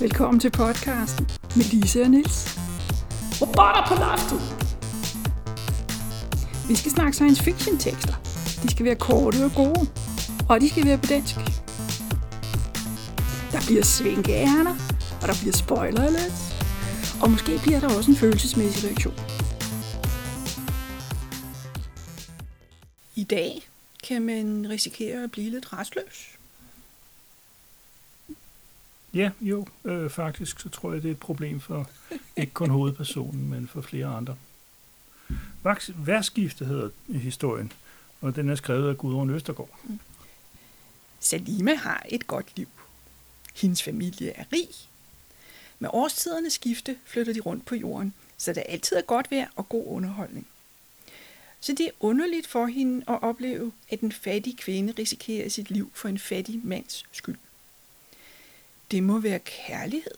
Velkommen til podcasten med Lise og Nils. Robotter på loftet! Vi skal snakke science fiction tekster. De skal være korte og gode, og de skal være på dansk. Der bliver svinkeærner, og der bliver spoiler alert. Og måske bliver der også en følelsesmæssig reaktion. I dag kan man risikere at blive lidt restløs. Ja, jo, øh, faktisk så tror jeg, det er et problem for ikke kun hovedpersonen, men for flere andre. Værskifte hedder historien, og den er skrevet af Gudrun Østergaard. Mm. Salima har et godt liv. Hendes familie er rig. Med årstidernes skifte flytter de rundt på jorden, så der altid er godt vejr og god underholdning. Så det er underligt for hende at opleve, at en fattig kvinde risikerer sit liv for en fattig mands skyld. Det må være kærlighed.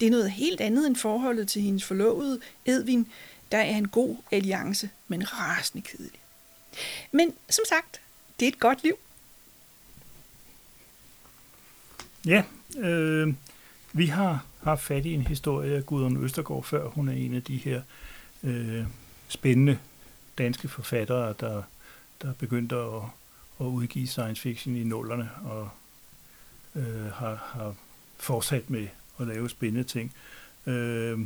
Det er noget helt andet end forholdet til hendes forlovede, Edvin, der er en god alliance, men rasende kedelig. Men som sagt, det er et godt liv. Ja, øh, vi har haft fat i en historie af Gudrun Østergaard før. Hun er en af de her øh, spændende danske forfattere, der, der begyndte at, at udgive science fiction i nullerne og øh, har, har fortsat med at lave spændende ting. Øh,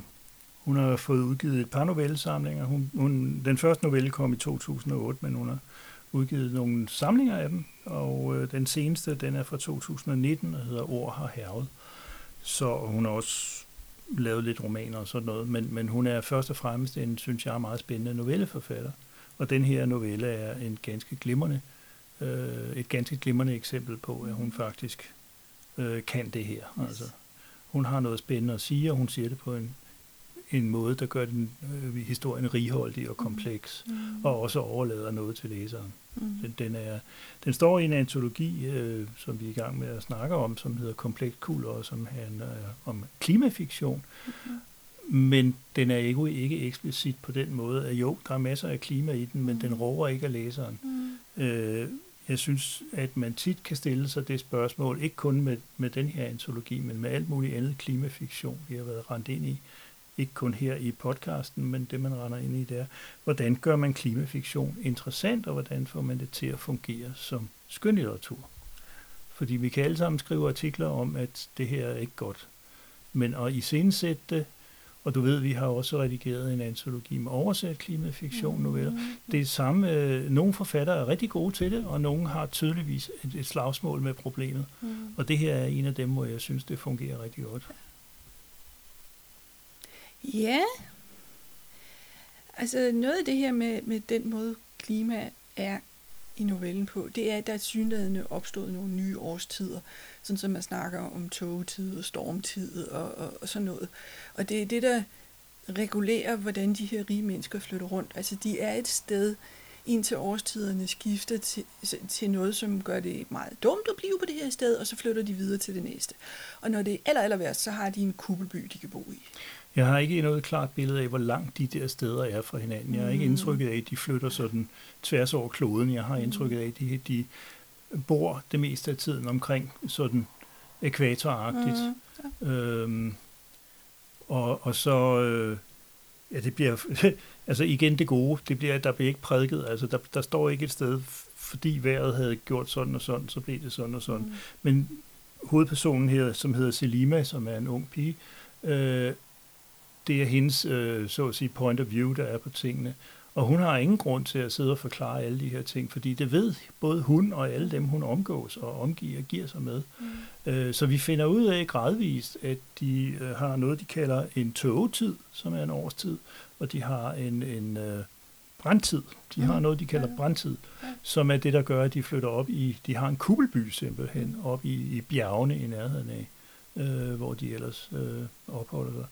hun har fået udgivet et par novellesamlinger. Hun, hun, den første novelle kom i 2008, men hun har udgivet nogle samlinger af dem, og øh, den seneste, den er fra 2019 og hedder Ord har hervet. Så hun har også lavet lidt romaner og sådan noget, men, men hun er først og fremmest en, synes jeg, meget spændende novelleforfatter. Og den her novelle er en ganske glimrende, øh, et ganske glimrende eksempel på, at hun faktisk øh, kan det her. Yes. Altså, hun har noget spændende at sige, og hun siger det på en, en måde, der gør den øh, historien righoldig og kompleks, mm. mm. og også overlader noget til læseren. Mm. Den, den, er, den står i en antologi, øh, som vi er i gang med at snakke om, som hedder Kompleks Kulder, som handler om klimafiktion. Mm. Men den er ikke, ikke eksplicit på den måde, at jo, der er masser af klima i den, men mm. den råber ikke af læseren. Mm. Øh, jeg synes, at man tit kan stille sig det spørgsmål, ikke kun med, med den her antologi, men med alt muligt andet klimafiktion, vi har været rent ind i, ikke kun her i podcasten, men det man render ind i der. Hvordan gør man klimafiktion interessant, og hvordan får man det til at fungere som skønlitteratur? Fordi vi kan alle sammen skrive artikler om, at det her er ikke godt. Men at iscenesætte det, og du ved, vi har også redigeret en antologi med oversat klimafiktion mm. noveller. Det er samme. Øh, nogle forfattere er rigtig gode til det, og nogle har tydeligvis et, et slagsmål med problemet. Mm. Og det her er en af dem, hvor jeg synes, det fungerer rigtig godt. Ja. Altså noget af det her med, med den måde klima er i novellen på, det er, at der er synligheden opstået nogle nye årstider, sådan som man snakker om togetid og stormtid og, og, og sådan noget. Og det er det, der regulerer, hvordan de her rige mennesker flytter rundt. Altså de er et sted, indtil årstiderne skifter til, til noget, som gør det meget dumt at blive på det her sted, og så flytter de videre til det næste. Og når det er aller, aller værst, så har de en kuppelby, de kan bo i. Jeg har ikke noget klart billede af, hvor langt de der steder er fra hinanden. Jeg har ikke mm. indtrykket af, at de flytter sådan tværs over kloden. Jeg har indtrykket af, at de, de bor det meste af tiden omkring sådan ekvatoragtigt. Mm. Øhm, og, og så, øh, ja, det bliver, altså igen det gode, det bliver, der bliver ikke prædiket, altså der, der står ikke et sted, fordi vejret havde gjort sådan og sådan, så blev det sådan og sådan. Mm. Men hovedpersonen her, som hedder Selima, som er en ung pige, øh, det er hendes, øh, så at sige, point of view, der er på tingene. Og hun har ingen grund til at sidde og forklare alle de her ting, fordi det ved både hun og alle dem, hun omgås og omgiver og giver sig med. Mm. Øh, så vi finder ud af gradvist, at de øh, har noget, de kalder en togetid, som er en årstid, og de har en, en øh, brandtid. De mm. har noget, de kalder brandtid, som er det, der gør, at de flytter op i, de har en kubbelby simpelthen, mm. op i, i bjergene i nærheden af, øh, hvor de ellers øh, opholder sig.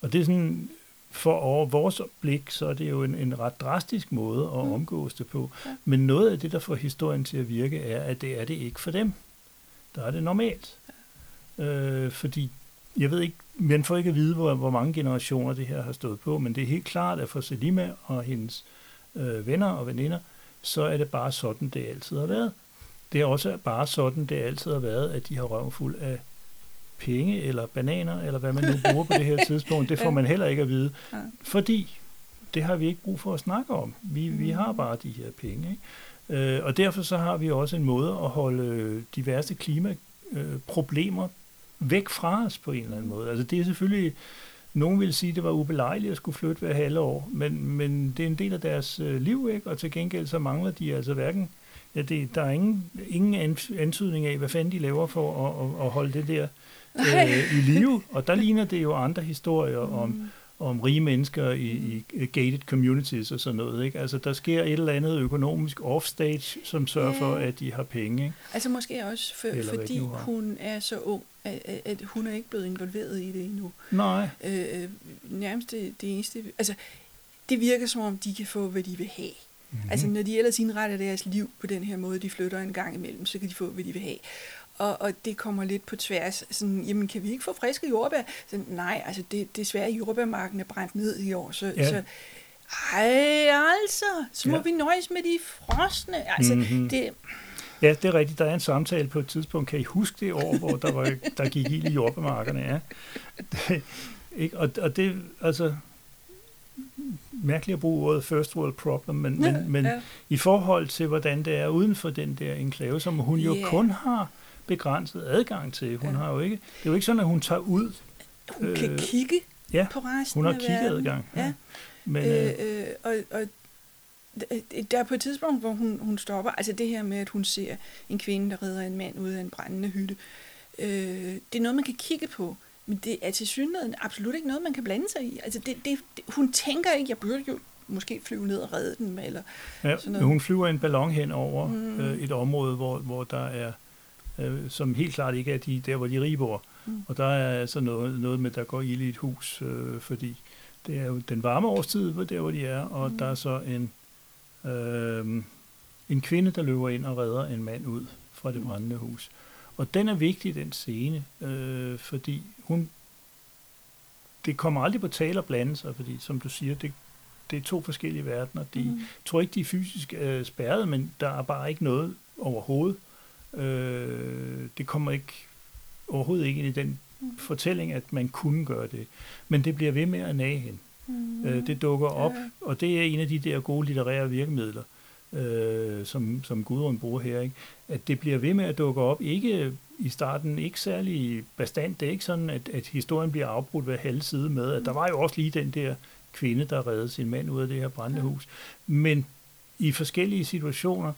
Og det er sådan, for over vores blik, så er det jo en, en ret drastisk måde at mm. omgås det på. Ja. Men noget af det, der får historien til at virke, er, at det er det ikke for dem. Der er det normalt. Ja. Øh, fordi, jeg ved ikke, man får ikke at vide, hvor, hvor mange generationer det her har stået på, men det er helt klart, at for Selima og hendes øh, venner og veninder, så er det bare sådan, det altid har været. Det er også bare sådan, det altid har været, at de har røven fuld af penge eller bananer, eller hvad man nu bruger på det her tidspunkt, det får man heller ikke at vide. Fordi det har vi ikke brug for at snakke om. Vi, vi har bare de her penge. Ikke? Øh, og derfor så har vi også en måde at holde de værste klimaproblemer væk fra os på en eller anden måde. Altså det er selvfølgelig, nogen vil sige, at det var ubelejligt at skulle flytte hver halve år, men, men det er en del af deres øh, liv, ikke? og til gengæld så mangler de altså hverken, ja, det, der er ingen, ingen antydning af, hvad fanden de laver for at, at, at holde det der øh, i live, og der ligner det jo andre historier om, mm om rige mennesker i, i gated communities og sådan noget. Ikke? Altså, der sker et eller andet økonomisk offstage, som sørger ja. for, at de har penge. Ikke? Altså måske også for, fordi hun er så ung, at, at hun er ikke blevet involveret i det endnu. Nej. Øh, nærmest det, det eneste... Altså, det virker som om, de kan få, hvad de vil have. Mm-hmm. Altså, når de ellers indretter deres liv på den her måde, de flytter en gang imellem, så kan de få, hvad de vil have og, og det kommer lidt på tværs. Sådan, jamen, kan vi ikke få friske jordbær? Så, nej, altså det, det svært, jordbærmarken er brændt ned i år, så, ja. så ej, altså, så må ja. vi nøjes med de frosne. Altså, mm-hmm. det, Ja, det er rigtigt. Der er en samtale på et tidspunkt. Kan I huske det år, hvor der, var, der gik ild i jordbærmarkerne? Ja. Det, ikke? Og, og det, altså, mærkeligt at bruge ordet first world problem, men, ja, men, men ja. i forhold til, hvordan det er uden for den der enklave, som hun jo yeah. kun har begrænset adgang til. Hun ja. har jo ikke, det er jo ikke sådan, at hun tager ud. Hun øh, kan kigge ja, på resten hun har kiggeadgang. Ja. ja. Men, øh, øh, og, og der er på et tidspunkt, hvor hun, hun stopper, altså det her med, at hun ser en kvinde, der redder en mand ud af en brændende hytte, øh, det er noget, man kan kigge på, men det er til synligheden absolut ikke noget, man kan blande sig i. Altså det, det, det, hun tænker ikke, jeg burde jo måske flyve ned og redde den, eller ja, sådan noget. hun flyver en ballon hen over mm. øh, et område, hvor, hvor der er øh, som helt klart ikke er de, der, hvor de rige bor. Mm. Og der er altså noget, noget med, der går ild i et hus, øh, fordi det er jo den varme årstid, hvor der hvor de er, og mm. der er så en, øh, en kvinde, der løber ind og redder en mand ud fra det mm. brændende hus. Og den er vigtig, den scene, øh, fordi hun det kommer aldrig på tale at blande sig, fordi som du siger, det, det er to forskellige verdener. De mm. tror ikke, de er fysisk øh, spærret, men der er bare ikke noget overhovedet, Øh, det kommer ikke overhovedet ikke ind i den mm. fortælling, at man kunne gøre det. Men det bliver ved med at nage hende. Mm. Øh, det dukker op, ja. og det er en af de der gode litterære virkemidler, øh, som, som Gudrun bruger her. Ikke? At det bliver ved med at dukke op, ikke i starten ikke særlig bestandt. Det er ikke sådan, at, at historien bliver afbrudt hver halve side med, at der var jo også lige den der kvinde, der reddede sin mand ud af det her brændende hus. Men i forskellige situationer,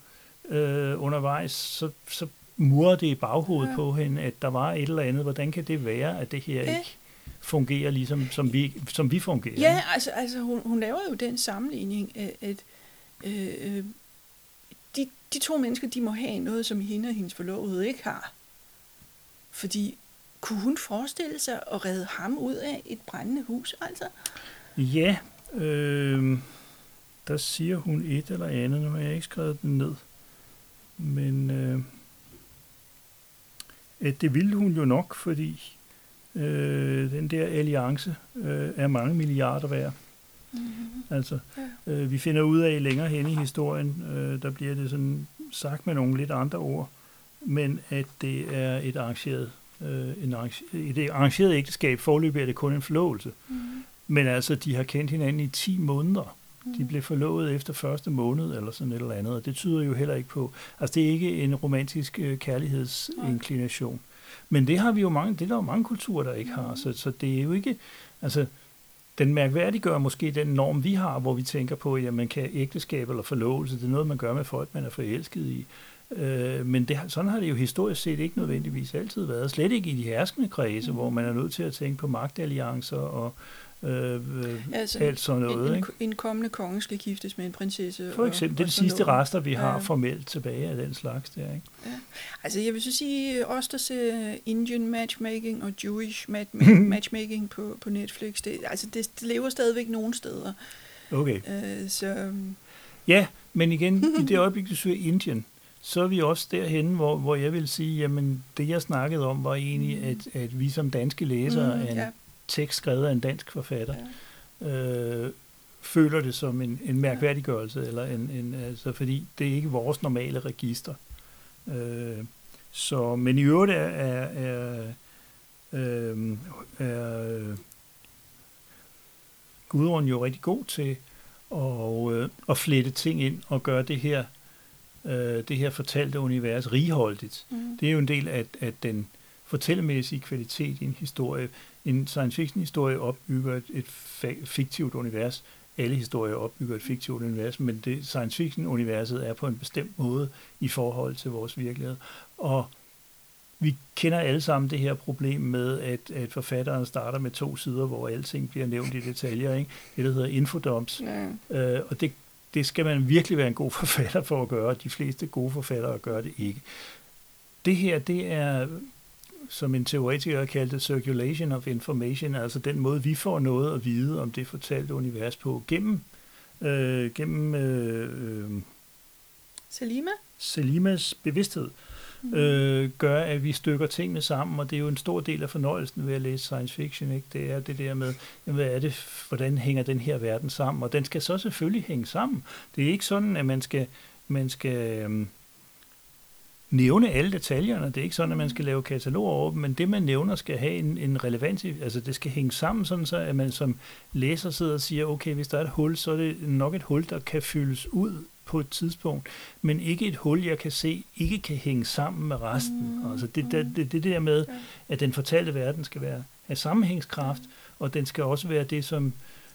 øh, undervejs, så, så murer det i baghovedet ja. på hende, at der var et eller andet. Hvordan kan det være, at det her ja. ikke fungerer ligesom, som vi, som vi fungerer? Ja, altså, altså hun, hun laver jo den sammenligning, at, at øh, de, de to mennesker, de må have noget, som hende og hendes forlovede ikke har. Fordi kunne hun forestille sig at redde ham ud af et brændende hus, altså? Ja, øh, der siger hun et eller andet, nu har jeg ikke skrevet den ned. Men øh, at det ville hun jo nok, fordi øh, den der alliance øh, er mange milliarder værd. Mm-hmm. Altså, øh, vi finder ud af længere hen i historien, øh, der bliver det sådan sagt med nogle lidt andre ord, men at det er et arrangeret, øh, en arrangeret, et arrangeret ægteskab. Forløbig er det kun en forlovelse. Mm-hmm. Men altså, de har kendt hinanden i 10 måneder. De blev forlovet efter første måned, eller sådan et eller andet, og det tyder jo heller ikke på, altså det er ikke en romantisk øh, kærlighedsinklination. Men det har vi jo mange, det er der jo mange kulturer, der ikke har, så, så det er jo ikke, altså den mærkværdiggør måske den norm, vi har, hvor vi tænker på, at man kan ægteskab eller forlovelse, det er noget, man gør med folk, man er forelsket i. Øh, men det, sådan har det jo historisk set ikke nødvendigvis altid været. Slet ikke i de herskende kredse, mm. hvor man er nødt til at tænke på magtalliancer og, øh, altså, alt sådan noget. En, ikke? en kommende konge skal giftes med en prinsesse. For eksempel, og, det er de sidste noget. rester, vi har ja. formelt tilbage af den slags der. Ikke? Ja. Altså jeg vil så sige, os der ser Indian matchmaking og Jewish matchmaking på, på Netflix, det, altså det, det lever stadigvæk nogle steder. Okay. Øh, så... Ja, men igen, i det øjeblik, du søger Indien, så er vi også derhen, hvor, hvor jeg vil sige, jamen det jeg snakkede om, var egentlig, mm. at, at vi som danske læsere mm, af en ja tekst skrevet af en dansk forfatter, ja. øh, føler det som en, en mærkværdiggørelse, eller en, en, altså, fordi det er ikke vores normale register. Øh, så, men i øvrigt er, er, er, øh, er Gudrun jo rigtig god til at, øh, at flette ting ind og gøre det her, øh, det her fortalte univers righoldigt. Mm. Det er jo en del af, af den fortællemæssige kvalitet i en historie. En science fiction historie opbygger et, et fiktivt univers. Alle historier opbygger et fiktivt univers, men det science fiction universet er på en bestemt måde i forhold til vores virkelighed. Og vi kender alle sammen det her problem med, at, at forfatteren starter med to sider, hvor alting bliver nævnt i detaljer. Ikke? Det, der hedder infodoms. Ja. Øh, og det, det skal man virkelig være en god forfatter for at gøre. De fleste gode forfattere gør det ikke. Det her, det er, som en teoretiker kaldte circulation of information, altså den måde, vi får noget at vide om det fortalte univers på, gennem, øh, gennem øh, øh, Selima? Selimas bevidsthed. Øh, mm. øh, gør, at vi stykker tingene sammen, og det er jo en stor del af fornøjelsen ved at læse science fiction. Ikke? Det er det der med, jamen, hvad er det, hvordan hænger den her verden sammen? Og den skal så selvfølgelig hænge sammen. Det er ikke sådan, at man skal, man skal øhm, nævne alle detaljerne. Det er ikke sådan, at man skal lave kataloger over dem, men det, man nævner, skal have en, en relevans. Altså, det skal hænge sammen, sådan så at man som læser sidder og siger, okay, hvis der er et hul, så er det nok et hul, der kan fyldes ud på et tidspunkt, men ikke et hul, jeg kan se, ikke kan hænge sammen med resten. Mm. Altså det, det, det, det der med, at den fortalte verden skal være have sammenhængskraft, mm. og den skal også være det, som,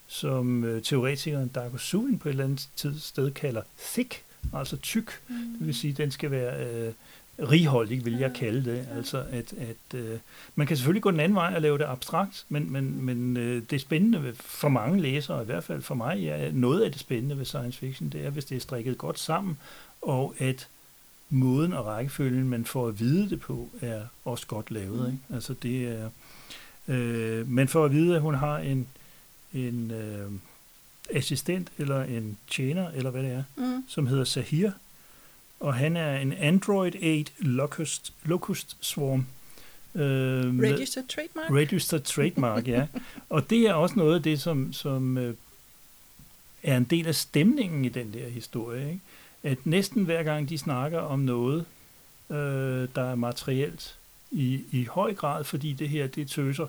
som uh, teoretikeren Darko Suvin på et eller andet tid, sted kalder thick, altså tyk. Mm. Det vil sige, at den skal være uh, righoldig, vil jeg kalde det. Altså, at, at øh, man kan selvfølgelig gå den anden vej og lave det abstrakt, men, men, men øh, det spændende ved, for mange læsere, i hvert fald for mig, ja, noget af det spændende ved science fiction, det er, hvis det er strikket godt sammen, og at måden og rækkefølgen, man får at vide det på, er også godt lavet. Mm. Ikke? Altså det er, øh, man får at vide, at hun har en, en øh, assistent, eller en tjener, eller hvad det er, mm. som hedder Sahir, og han er en Android 8 Locust, Locust Swarm. Øh, registered trademark? Registered trademark, ja. Og det er også noget af det, som, som øh, er en del af stemningen i den der historie. Ikke? At næsten hver gang de snakker om noget, øh, der er materielt, i, i høj grad, fordi det her, det er tøser,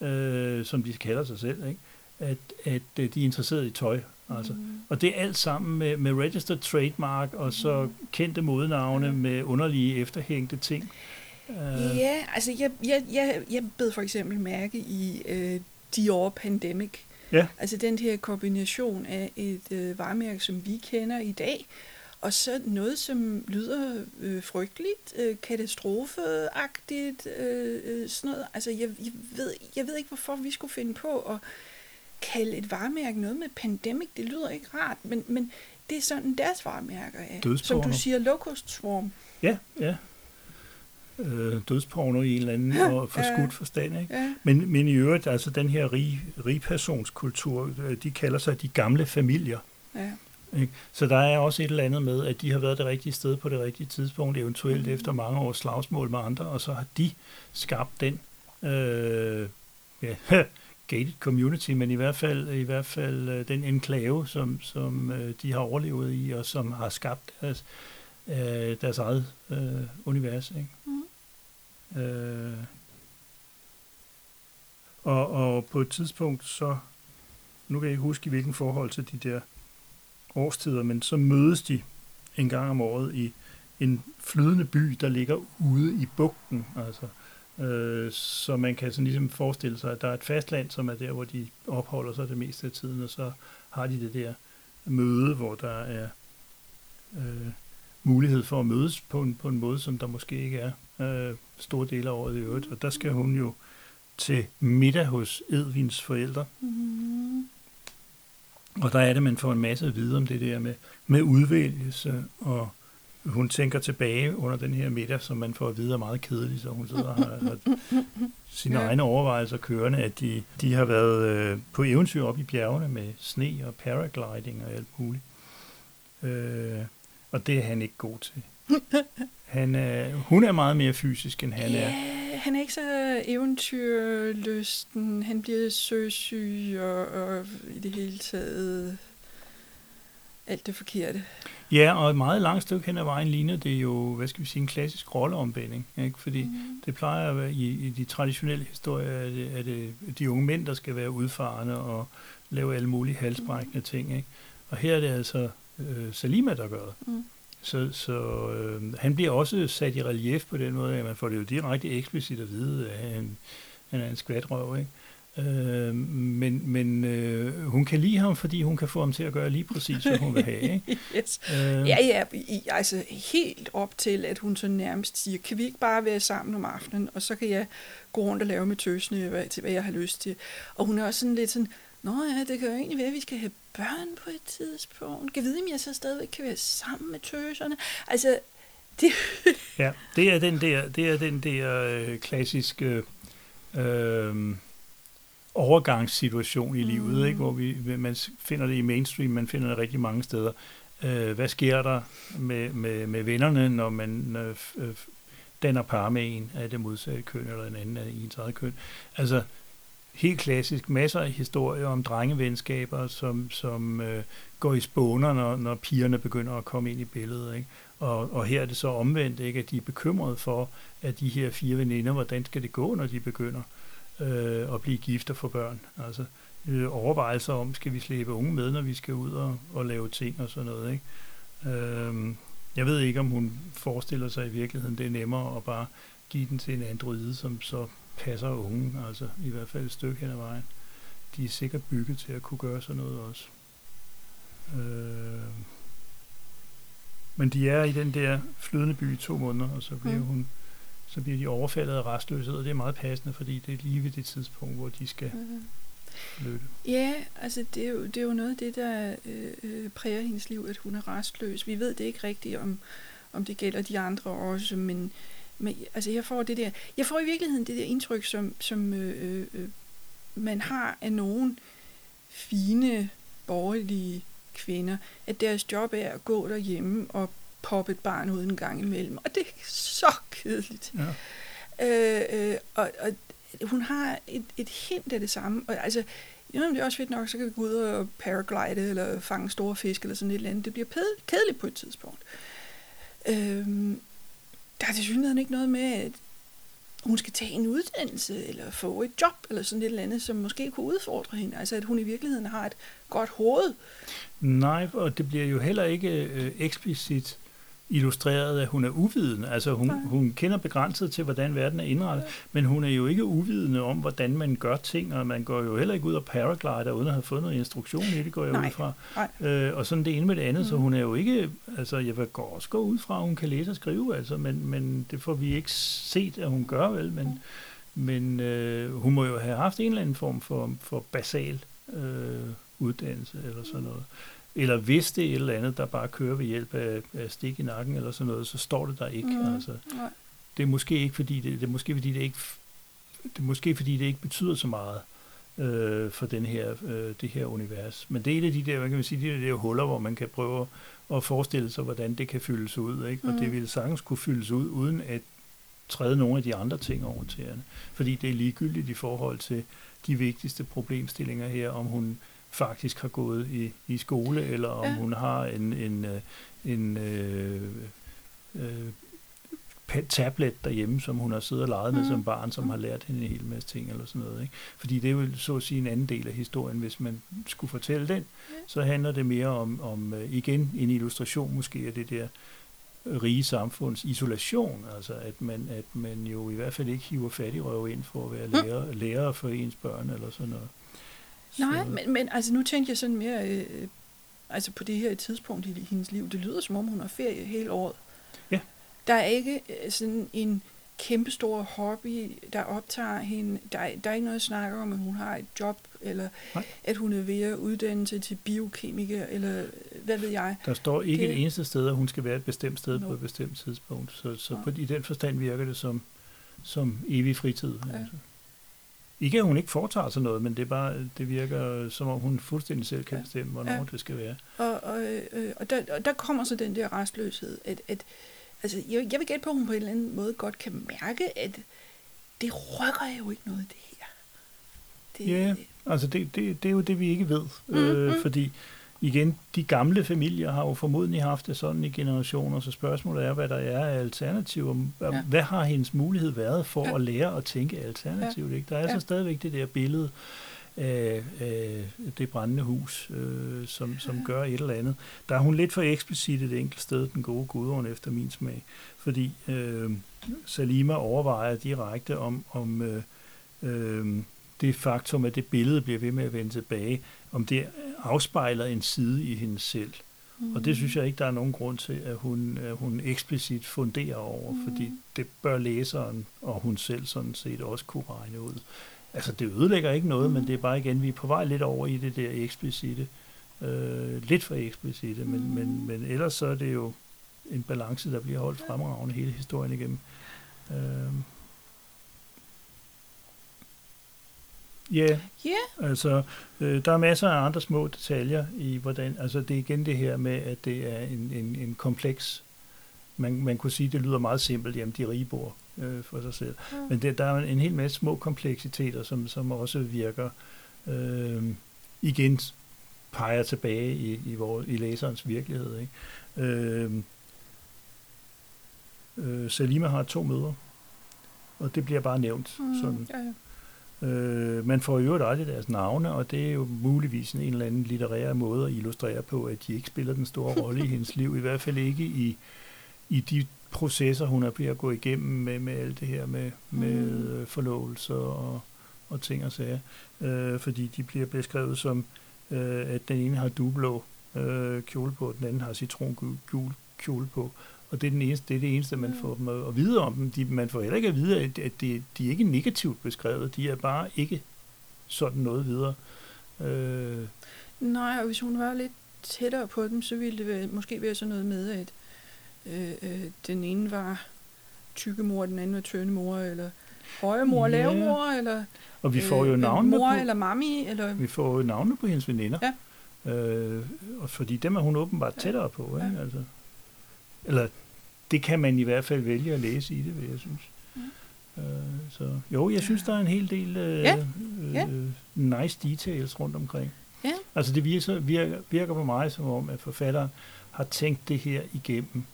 øh, som de kalder sig selv, ikke? At, at øh, de er interesseret i tøj Altså. Mm. Og det er alt sammen med, med registered trademark og så mm. kendte modnavne mm. med underlige efterhængte ting. Uh. Ja, altså jeg, jeg, jeg, jeg bed for eksempel mærke i uh, Dior Pandemic. Ja. Altså den her kombination af et uh, varemærke, som vi kender i dag, og så noget, som lyder øh, frygteligt, øh, katastrofeagtigt, øh, sådan noget. Altså, jeg, jeg, ved, jeg ved ikke, hvorfor vi skulle finde på at kalde et varemærke noget med pandemic, det lyder ikke rart, men, men det er sådan deres varemærker er. Som du siger, locust swarm. Ja, ja. Øh, dødsporno i en eller anden og forskudt forstand. Ikke? Ja. Men, men i øvrigt, altså den her rig, rigpersonskultur, øh, de kalder sig de gamle familier. Ja. Ikke? Så der er også et eller andet med, at de har været det rigtige sted på det rigtige tidspunkt, eventuelt mm. efter mange års slagsmål med andre, og så har de skabt den øh, ja, gated community, men i hvert fald, i hvert fald øh, den enklave, som, som øh, de har overlevet i, og som har skabt deres, øh, deres eget øh, univers. Ikke? Mm. Øh, og, og på et tidspunkt, så, nu kan jeg ikke huske i hvilken forhold til de der årstider, men så mødes de en gang om året i en flydende by, der ligger ude i bugten, altså Øh, så man kan sådan ligesom forestille sig, at der er et fastland, som er der, hvor de opholder sig det meste af tiden, og så har de det der møde, hvor der er øh, mulighed for at mødes på en, på en måde, som der måske ikke er øh, store dele af året i øvrigt. Og der skal hun jo til middag hos Edvins forældre. Mm. Og der er det, man får en masse at vide om det der med, med udvælgelse og hun tænker tilbage under den her middag, som man får at vide er meget kedelig, så hun sidder og har, sine ja. egne overvejelser kørende, at de, de har været øh, på eventyr op i bjergene med sne og paragliding og alt muligt. Øh, og det er han ikke god til. Han er, hun er meget mere fysisk, end han ja, er. han er ikke så eventyrlysten. Han bliver søsyg og, og i det hele taget alt det forkerte. Ja, og et meget langt stykke hen ad vejen ligner det jo, hvad skal vi sige, en klassisk rolleomvending. Ikke? Fordi mm. det plejer at være, i, i de traditionelle historier, er det, er det de unge mænd, der skal være udfarende og lave alle mulige halsbrækkende mm. ting. Ikke? Og her er det altså øh, Salima, der gør det. Mm. Så, så øh, han bliver også sat i relief på den måde, at man får det jo direkte eksplicit at vide, at han, han er en skvatrøv, ikke? Øh, men men øh, hun kan lide ham, fordi hun kan få ham til at gøre lige præcis, hvad hun vil have. Ikke? yes. øh. Ja, ja, altså helt op til, at hun så nærmest siger, kan vi ikke bare være sammen om aftenen, og så kan jeg gå rundt og lave med tøsene hvad, til, hvad jeg har lyst til. Og hun er også sådan lidt sådan, Nå ja, det kan jo egentlig være, at vi skal have børn på et tidspunkt. Kan vide, om jeg så stadigvæk kan være sammen med tøserne? Altså, det... ja, det er den der, det er den der øh, klassiske øh, overgangssituation i livet, mm. ikke? hvor vi, man finder det i mainstream, man finder det rigtig mange steder. Øh, hvad sker der med, med, med vennerne, når man øh, øh, danner par med en af det modsatte køn, eller en anden af ens eget køn? Altså, helt klassisk masser af historier om drengevenskaber, som, som øh, går i spåner, når, når pigerne begynder at komme ind i billedet. Ikke? Og, og her er det så omvendt, ikke? at de er bekymrede for, at de her fire veninder, hvordan skal det gå, når de begynder øh, at blive gift og få børn. Altså øh, overvejelser om, skal vi slæbe unge med, når vi skal ud og, og lave ting og sådan noget. Ikke? Øh, jeg ved ikke, om hun forestiller sig i virkeligheden, det er nemmere at bare give den til en androide, som så passer unge, altså i hvert fald et stykke hen ad vejen. De er sikkert bygget til at kunne gøre sådan noget også. Øh, men de er i den der flydende by i to måneder, og så bliver mm. hun så bliver de overfaldet af restløshed, og det er meget passende, fordi det er lige ved det tidspunkt, hvor de skal mm. løbe. Ja, altså det er, jo, det er jo noget af det, der øh, øh, præger hendes liv, at hun er restløs. Vi ved det ikke rigtigt, om, om det gælder de andre også, men, men altså jeg får det der, jeg får i virkeligheden det der indtryk, som, som øh, øh, øh man har af nogen fine borgerlige kvinder, at deres job er at gå derhjemme og poppe et barn ud en gang imellem. Og det er så kedeligt. Ja. Øh, øh, og, og hun har et, et hint af det samme. Og, altså, jo, det er også fedt nok, så kan vi gå ud og paraglide, eller fange store fisk, eller sådan et eller andet. Det bliver kedeligt på et tidspunkt. Øh, der er til synligheden ikke noget med, at hun skal tage en uddannelse, eller få et job, eller sådan et eller andet, som måske kunne udfordre hende. Altså, at hun i virkeligheden har et godt hoved. Nej, og det bliver jo heller ikke øh, eksplicit illustreret, at hun er uvidende. Altså hun, hun kender begrænset til, hvordan verden er indrettet, ja. men hun er jo ikke uvidende om, hvordan man gør ting, og man går jo heller ikke ud og paraglider, uden at have fået noget instruktion i det, går jeg Nej. ud fra. Øh, og sådan det ene med det andet, mm. så hun er jo ikke, altså jeg vil også gå ud fra, at hun kan læse og skrive, altså, men, men det får vi ikke set, at hun gør vel, men, mm. men øh, hun må jo have haft en eller anden form for, for basal øh, uddannelse eller sådan noget. Eller hvis det er et eller andet, der bare kører ved hjælp af, af stik i nakken eller sådan noget, så står det der ikke. Mm. Altså, det er måske ikke fordi det, det er måske fordi det ikke det er måske fordi det ikke betyder så meget øh, for den her, øh, det her univers. Men det er et af de der, hvad kan man sige, de der huller, hvor man kan prøve at forestille sig, hvordan det kan fyldes ud. Ikke? Og mm. det ville sagtens kunne fyldes ud, uden at træde nogle af de andre ting over til hende. Fordi det er ligegyldigt i forhold til de vigtigste problemstillinger her, om hun faktisk har gået i, i skole, eller om ja. hun har en, en, øh, en øh, øh, tablet derhjemme, som hun har siddet og leget med mm. som barn, som har lært hende en hel masse ting eller sådan noget. Ikke? Fordi det er jo så at sige en anden del af historien, hvis man skulle fortælle den, ja. så handler det mere om, om øh, igen en illustration måske af det der rige samfunds isolation, altså at man, at man jo i hvert fald ikke hiver fattigrøv ind for at være lærer, mm. lærer for ens børn eller sådan noget. Nej, men, men altså nu tænkte jeg sådan mere øh, altså på det her tidspunkt i hendes liv. Det lyder som om hun har ferie hele året. Ja. Der er ikke øh, sådan en kæmpestor hobby, der optager hende. Der er, der er ikke noget at snakke om, at hun har et job, eller Nej. at hun er ved at uddanne sig til biokemiker, eller hvad ved jeg. Der står ikke det, et eneste sted, at hun skal være et bestemt sted no. på et bestemt tidspunkt. Så, så på, i den forstand virker det som, som evig fritid. Ja. Altså. Ikke at hun ikke foretager sig noget, men det, er bare, det virker som om hun fuldstændig selv kan bestemme, hvornår ja. det skal være. Og, og, øh, og, der, og der kommer så den der restløshed, at, at altså, jeg, jeg vil gætte på, at hun på en eller anden måde godt kan mærke, at det rykker jo ikke noget, det her. Det, ja, altså det, det, det er jo det, vi ikke ved. Øh, mm. Fordi i igen, de gamle familier har jo formodentlig haft det sådan i generationer, så spørgsmålet er, hvad der er af alternativer. Ja. Hvad har hendes mulighed været for ja. at lære at tænke alternativt? Ja. Ikke? Der er ja. så stadigvæk det der billede af, af det brændende hus, øh, som, som gør et eller andet. Der er hun lidt for eksplicit et enkelt sted, den gode gudånd efter min smag, fordi øh, Salima overvejer direkte om, om øh, øh, det faktum, at det billede bliver ved med at vende tilbage, om det afspejler en side i hende selv. Mm. Og det synes jeg ikke, der er nogen grund til, at hun, at hun eksplicit funderer over, mm. fordi det bør læseren og hun selv sådan set også kunne regne ud. Altså, det ødelægger ikke noget, mm. men det er bare igen, vi er på vej lidt over i det der eksplicite. Øh, lidt for eksplicite, mm. men, men, men ellers så er det jo en balance, der bliver holdt fremragende hele historien igennem. Øh, Ja, yeah. yeah. altså øh, der er masser af andre små detaljer i hvordan, altså det er igen det her med, at det er en, en, en kompleks, man, man kunne sige, det lyder meget simpelt, jamen de rige bor øh, for sig selv, mm. men det, der er en hel masse små kompleksiteter, som, som også virker, øh, igen peger tilbage i, i, vores, i læserens virkelighed. Ikke? Øh, øh, Salima har to mødre, og det bliver bare nævnt mm, sådan. Ja, ja Øh, man får jo øvrigt aldrig deres navne, og det er jo muligvis en eller anden litterær måde at illustrere på, at de ikke spiller den store rolle i hendes liv, i hvert fald ikke i, i de processer, hun er ved at gå igennem med, med alt det her med, med mm. forlovelser og, og ting og sager. Øh, fordi de bliver beskrevet som, øh, at den ene har dublå øh, kjole på, den anden har citrongul kjole på. Og det er, den eneste, det er det eneste, man mm. får dem at, vide om dem. De, man får heller ikke at vide, at, at de, de er ikke negativt beskrevet. De er bare ikke sådan noget videre. Øh. Nej, og hvis hun var lidt tættere på dem, så ville det være, måske være sådan noget med, at øh, øh, den ene var tykke mor, den anden var tynde mor, eller høje mor, ja. lave mor, eller og vi får jo øh, navne mor på, eller mami. Eller... Vi får jo navne på hendes veninder. Ja. Øh, og fordi dem er hun åbenbart tættere på. Ja. Ikke? Altså. Eller det kan man i hvert fald vælge at læse i det, vil jeg synes. Mm. Øh, så jo, jeg synes, der er en hel del øh, ja. Ja. Øh, nice details rundt omkring. Ja. Altså det virker, virker, virker på mig som om, at forfatteren har tænkt det her igennem.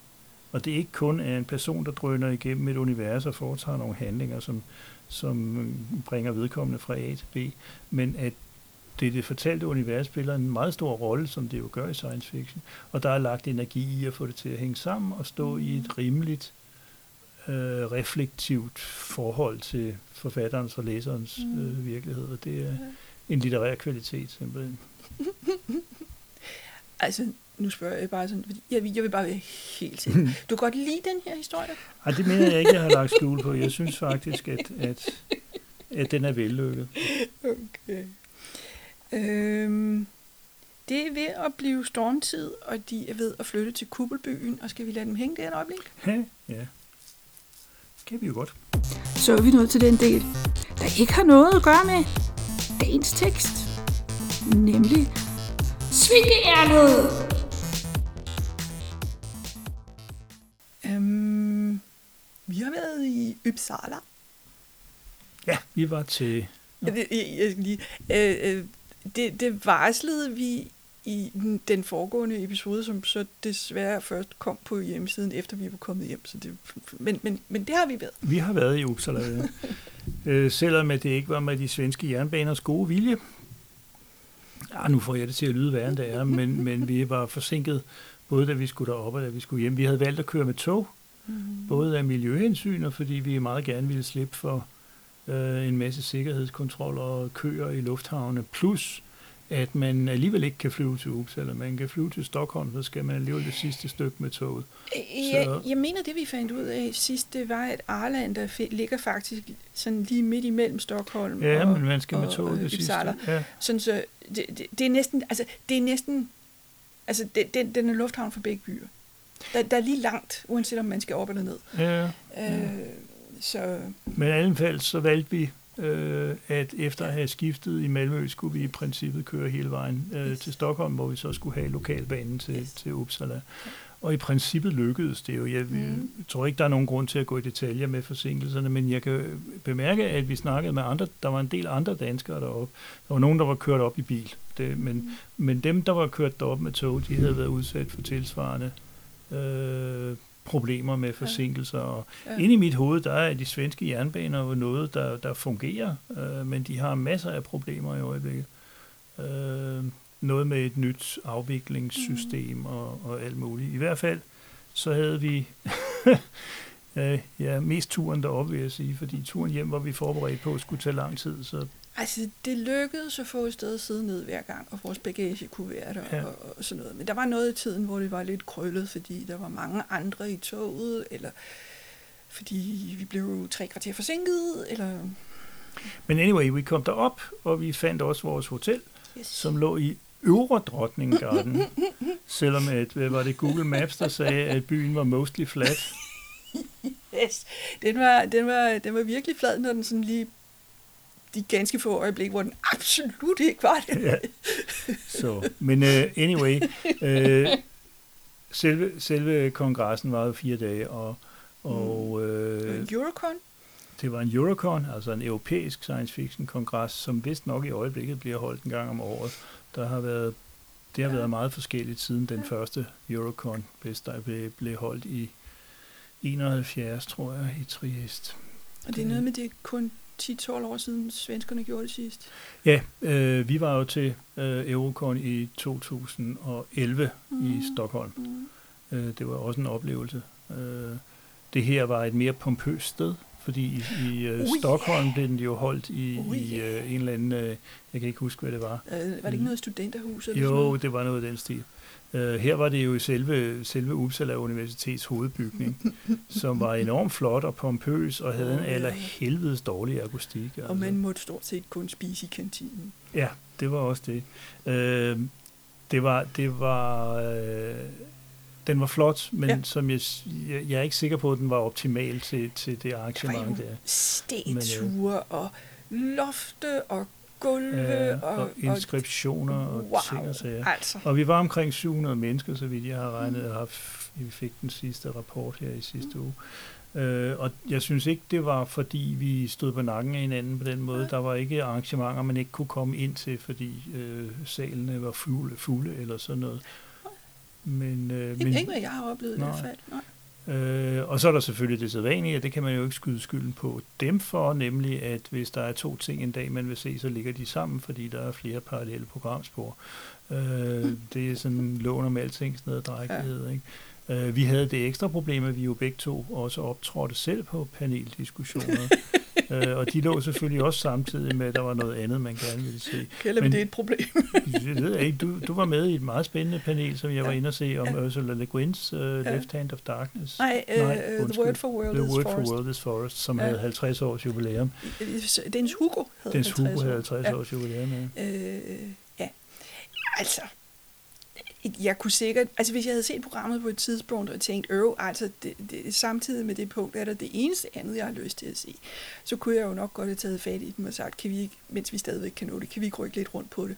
Og det er ikke kun er en person, der drøner igennem et univers og foretager nogle handlinger, som, som bringer vedkommende fra A til B, men at det, det fortalte univers spiller en meget stor rolle, som det jo gør i science fiction. Og der er lagt energi i at få det til at hænge sammen og stå i et rimeligt, øh, reflektivt forhold til forfatterens og læserens mm. øh, virkelighed. Og det er en litterær kvalitet simpelthen. altså, nu spørger jeg bare sådan, jeg, jeg vil bare være helt sikker. Du kan godt lide den her historie? Nej, det mener jeg ikke, jeg har lagt skjul på. Jeg synes faktisk, at, at, at den er vellykket. Okay. Øhm, det er ved at blive stormtid, og de er ved at flytte til Kuppelbyen, og skal vi lade dem hænge der et øjeblik? Ja, ja. Kan vi jo godt. Så er vi nået til den del, der ikke har noget at gøre med dagens tekst, nemlig Svingeærnet! Øhm, vi har været i Uppsala. Ja, vi var til... Jeg, jeg, jeg, lige, øh, øh, det, det varslede vi i den foregående episode, som så desværre først kom på hjemmesiden, efter vi var kommet hjem. Så det, men, men, men det har vi været. Vi har været i Uppsala, ja. øh, selvom det ikke var med de svenske jernbaners gode vilje. Ja, nu får jeg det til at lyde værre, end det er, men, men vi var forsinket, både da vi skulle derop og da vi skulle hjem. Vi havde valgt at køre med tog, mm. både af miljøhensyn og fordi vi meget gerne ville slippe for øh, en masse sikkerhedskontroller og køer i lufthavne, plus at man alligevel ikke kan flyve til Uppsala. Man kan flyve til Stockholm, så skal man alligevel det sidste stykke med toget. Jeg, så. jeg mener, det vi fandt ud af sidst, det var, at Arlanda ligger faktisk sådan lige midt imellem Stockholm ja, og, men man skal med toget det sidste. Ja. Sådan så, det, det, det, er næsten, altså, det er næsten, altså, det, den, den er lufthavn for begge byer. Der, der er lige langt, uanset om man skal op eller ned. Ja, øh, ja. Så... Men i alle fald så valgte vi øh, at efter at have skiftet i Malmø, skulle vi i princippet køre hele vejen øh, Yes. til Stockholm, hvor vi så skulle have lokalbanen til, Yes. til Uppsala. Og i princippet lykkedes det jo. Jeg Mm. tror ikke, der er nogen grund til at gå i detaljer med forsinkelserne, men jeg kan bemærke, at vi snakkede med andre. Der var en del andre danskere deroppe. Der var nogen, der var kørt op i bil. Det, men, Mm. men dem, der var kørt derop med tog, de havde været udsat for tilsvarende øh, problemer med forsinkelser. Og Ja. inde i mit hoved, der er de svenske jernbaner jo noget, der, der fungerer, øh, men de har masser af problemer i øjeblikket. Øh, noget med et nyt afviklingssystem Mm. og, og alt muligt. I hvert fald, så havde vi øh, ja, mest turen deroppe, vil jeg sige, fordi turen hjem var vi forberedt på, skulle tage lang tid, så Altså, det lykkedes at få et sted at sidde ned hver gang, og vores bagage kunne være der Ja. og, og sådan noget. Men der var noget i tiden, hvor det var lidt krøllet, fordi der var mange andre i toget, eller fordi vi blev tre kvarter forsinket, eller... Men anyway, vi kom derop, og vi fandt også vores hotel, Yes. som lå i Øvre Drottningarden. Selvom at, hvad var det Google Maps, der sagde, at byen var mostly flat. Yes. Den var, den, var, den var virkelig flad, når den sådan lige de ganske få øjeblik, hvor den absolut ikke var det. Ja. Så, men uh, anyway, uh, selve, selve kongressen var jo fire dage, og, og uh, Eurocon? det var en Eurocon, altså en europæisk science fiction kongres, som vist nok i øjeblikket bliver holdt en gang om året. Der har været, det har Ja. været meget forskelligt siden den Ja. første Eurocon, hvis der blev, blev holdt i 71, tror jeg, i Triest. Og det er noget med, det er kun 10-12 år siden, svenskerne gjorde det sidst. Ja, øh, vi var jo til øh, Eurocon i 2011 mm. i. Stockholm. Mm. Øh, det var også en oplevelse. Øh, det her var et mere pompøst sted, fordi i, i Oh, Stockholm blev den jo holdt i, Oh, i øh, en eller anden, øh, jeg kan ikke huske, hvad det var. Øh, var det ikke Mm. noget studenterhus? Eller sådan Jo, noget? det var noget af den stil. Uh, her var det jo i selve, selve Uppsala Universitets hovedbygning, som var enormt flot og pompøs og havde en Åh, ja. aller helvedes dårlig akustik. Altså. Og man måtte stort set kun spise i kantinen. Ja, det var også det. Øh, det var, det var, øh, den var flot, men Ja. som jeg, jeg, jeg er ikke sikker på, at den var optimal til, til det Der var arrangement jo der. statuer og lofte og gulve Ja, og, og inskriptioner og, wow, ting og sager. altså. Og vi var omkring 700 mennesker, så vidt jeg har regnet, og vi fik den sidste rapport her i sidste uge. Øh, og jeg synes ikke, det var fordi, vi stod på nakken af hinanden på den måde. Nej. Der var ikke arrangementer, man ikke kunne komme ind til, fordi øh, salene var fulde, fulde eller sådan noget. Men, øh, Ikke, men, ikke hvad jeg har oplevet i Nej. hvert fald. Nej. Øh, og så er der selvfølgelig det sædvanlige, og det kan man jo ikke skyde skylden på dem for, nemlig at hvis der er to ting en dag, man vil se, så ligger de sammen, fordi der er flere parallelle programspor. Øh, det er sådan loven om altings neddrækkelighed. Ikke? Øh, vi havde det ekstra problem, at vi jo begge to også optrådte selv på paneldiskussioner. øh, og de lå selvfølgelig også samtidig med, at der var noget andet, man gerne ville se. Kalder Men- det et problem? Det ved jeg ikke. Du, du var med i et meget spændende panel, som jeg var Ja. inde og se om Ja. Ursula Le Guin's uh, Ja. Left Hand of Darkness. Nej, uh, Nej, The. Word for World The is Word Forest. for World is Forest, som Ja. havde 50 års jubilæum. Dens Hugo havde Dens 50 Hugo havde 50 Ja. års jubilæum. Ja. Øh, ja, altså, jeg kunne sikkert, altså hvis jeg havde set programmet på et tidspunkt og tænkt, øv, altså det, det, samtidig med det punkt er der det eneste andet, jeg har lyst til at se, så kunne jeg jo nok godt have taget fat i dem og sagt, kan vi ikke, mens vi stadigvæk kan nå det, kan vi ikke rykke lidt rundt på det.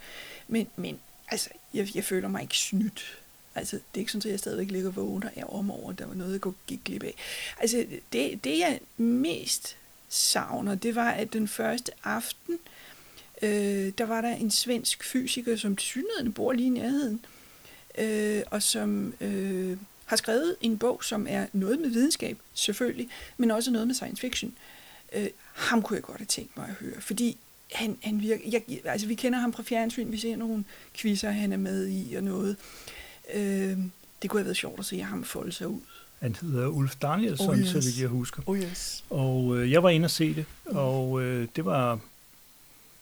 Men, men altså, jeg, jeg føler mig ikke snydt. Altså, det er ikke sådan, at jeg stadigvæk ligger vågen og er om over, der var noget, jeg kunne gik glip af. Altså, det, det jeg mest savner, det var, at den første aften, øh, der var der en svensk fysiker, som til synligheden bor lige i nærheden, øh, og som øh, har skrevet en bog, som er noget med videnskab, selvfølgelig, men også noget med science fiction. Øh, ham kunne jeg godt have tænkt mig at høre, fordi han, han virker, jeg, altså vi kender ham fra fjernsyn, vi ser nogle quizzer, han er med i og noget. Øh, det kunne have været sjovt at se ham folde sig ud. Han hedder Ulf Danielsson, Oh, yes. yes. så vidt jeg husker. Oh yes. Og øh, jeg var inde og se det, og øh, det var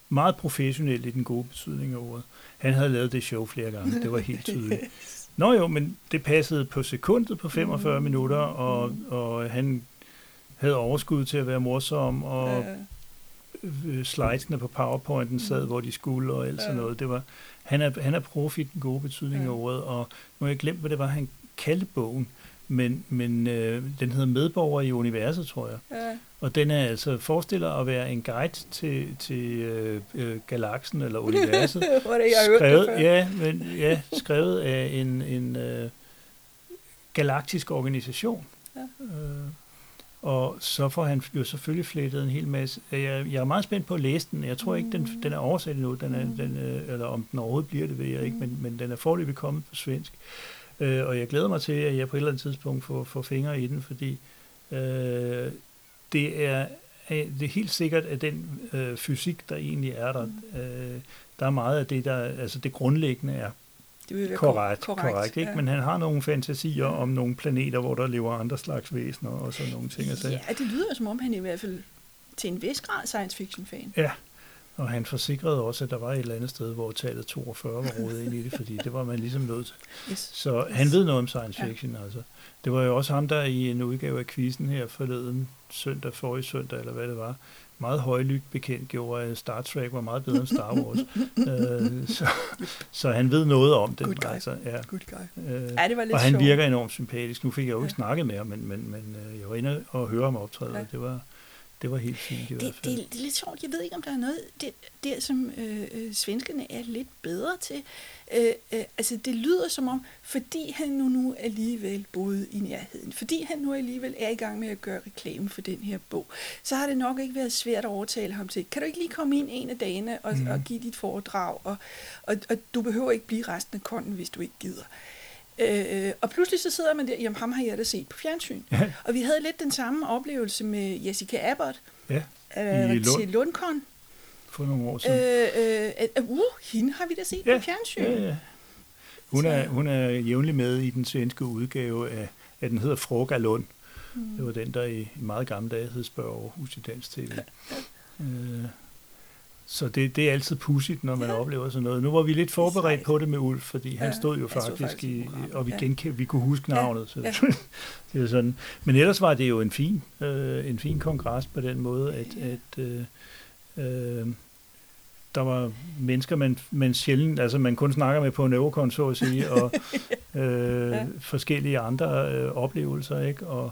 meget professionelt i den gode betydning af ordet. Han havde lavet det show flere gange, det var helt tydeligt. Nå jo, men det passede på sekundet på 45 Mm. minutter, og, og han havde overskud til at være morsom, og Øh, slidesene på powerpointen sad, Mm. hvor de skulle, og alt sådan noget. Det var, han, er, han er profi den gode betydning af ordet, og nu har jeg glemt, hvad det var, han kaldte bogen, men, men øh, den hedder Medborger i Universet, tror jeg. Ja. Og den er altså forestiller at være en guide til, til øh, øh, galaksen eller universet. Hvor det, jeg det skrevet, før. ja, men, ja, skrevet af en, en øh, galaktisk organisation. Ja. Øh, og så får han jo selvfølgelig flettet en hel masse. Jeg, jeg er meget spændt på at læse den. Jeg tror ikke, den, Mm. den er oversat endnu. Den er, den, øh, eller om den overhovedet bliver det, ved jeg ikke. Mm. Men, men den er forløbig kommet på svensk. Øh, og jeg glæder mig til, at jeg på et eller andet tidspunkt får, får fingre i den, fordi øh, det er er- det er helt sikkert, at den øh, fysik, der egentlig er der, øh, der er meget af det, der, altså det grundlæggende er Det korrekt, korrekt, korrekt, ikke? ja. men han har nogle fantasier om nogle planeter, hvor der lever andre slags væsener og sådan nogle ting. sager. Ja, det lyder som om, han i hvert fald til en vis grad science fiction fan. Ja, og han forsikrede også, at der var et eller andet sted, hvor tallet 42 var rodet ind i det, fordi det var man ligesom nødt til. Yes. Så han ved noget om science Ja. fiction, altså. Det var jo også ham, der i en udgave af quizzen her forleden søndag, forrige søndag, eller hvad det var, meget højlydt bekendt gjorde, at Star Trek var meget bedre end Star Wars. øh, så, så han ved noget om det. Good guy. Altså, ja. Good guy. Øh, Ja, det var lidt og han virker enormt sympatisk. Nu fik jeg jo ikke Ja. snakket med ham, men, men, men øh, jeg var inde og høre ham optræde, Ja. og det var, det var helt fint i hvert Det, fald. det, det er lidt sjovt. Jeg ved ikke, om der er noget det, der, som øh, øh, svenskerne er lidt bedre til. Øh, øh, altså, det lyder som om, fordi han nu, nu alligevel boede i nærheden, fordi han nu alligevel er i gang med at gøre reklame for den her bog, så har det nok ikke været svært at overtale ham til, kan du ikke lige komme ind en af dagene og, Mhm. mm. og give dit foredrag, og, og, og du behøver ikke blive resten af konden, hvis du ikke gider. Øh, og pludselig så sidder man der, jamen ham har jeg da set på fjernsyn. Ja. Og vi havde lidt den samme oplevelse med Jessica Abbott, Ja, øh, I Lund. til Lundkon. for nogle år siden. Øh, øh, øh, uh, hende har vi da set Ja, på fjernsyn. Ja, ja. Hun er, hun er jævnligt med i den svenske udgave af, af den hedder Fråga Lund. Mm. Det var den, der i meget gamle dage hed Spørg Aarhus i Dansk TV. øh, så det, det er altid pudsigt, når man Ja. oplever sådan noget. Nu var vi lidt forberedt på det med Ulf, fordi han Ja, stod jo han stod faktisk, faktisk i og vi, ja. genke, vi kunne huske Ja, navnet. Så ja. det er sådan. Men ellers var det jo en fin, øh, en fin kongres på den måde, at, at øh, øh, der var mennesker, man, man sjældent, altså man kun snakker med på en Eurocon, så at sige, og øh, Ja. forskellige andre øh, oplevelser, ikke? Og Øh,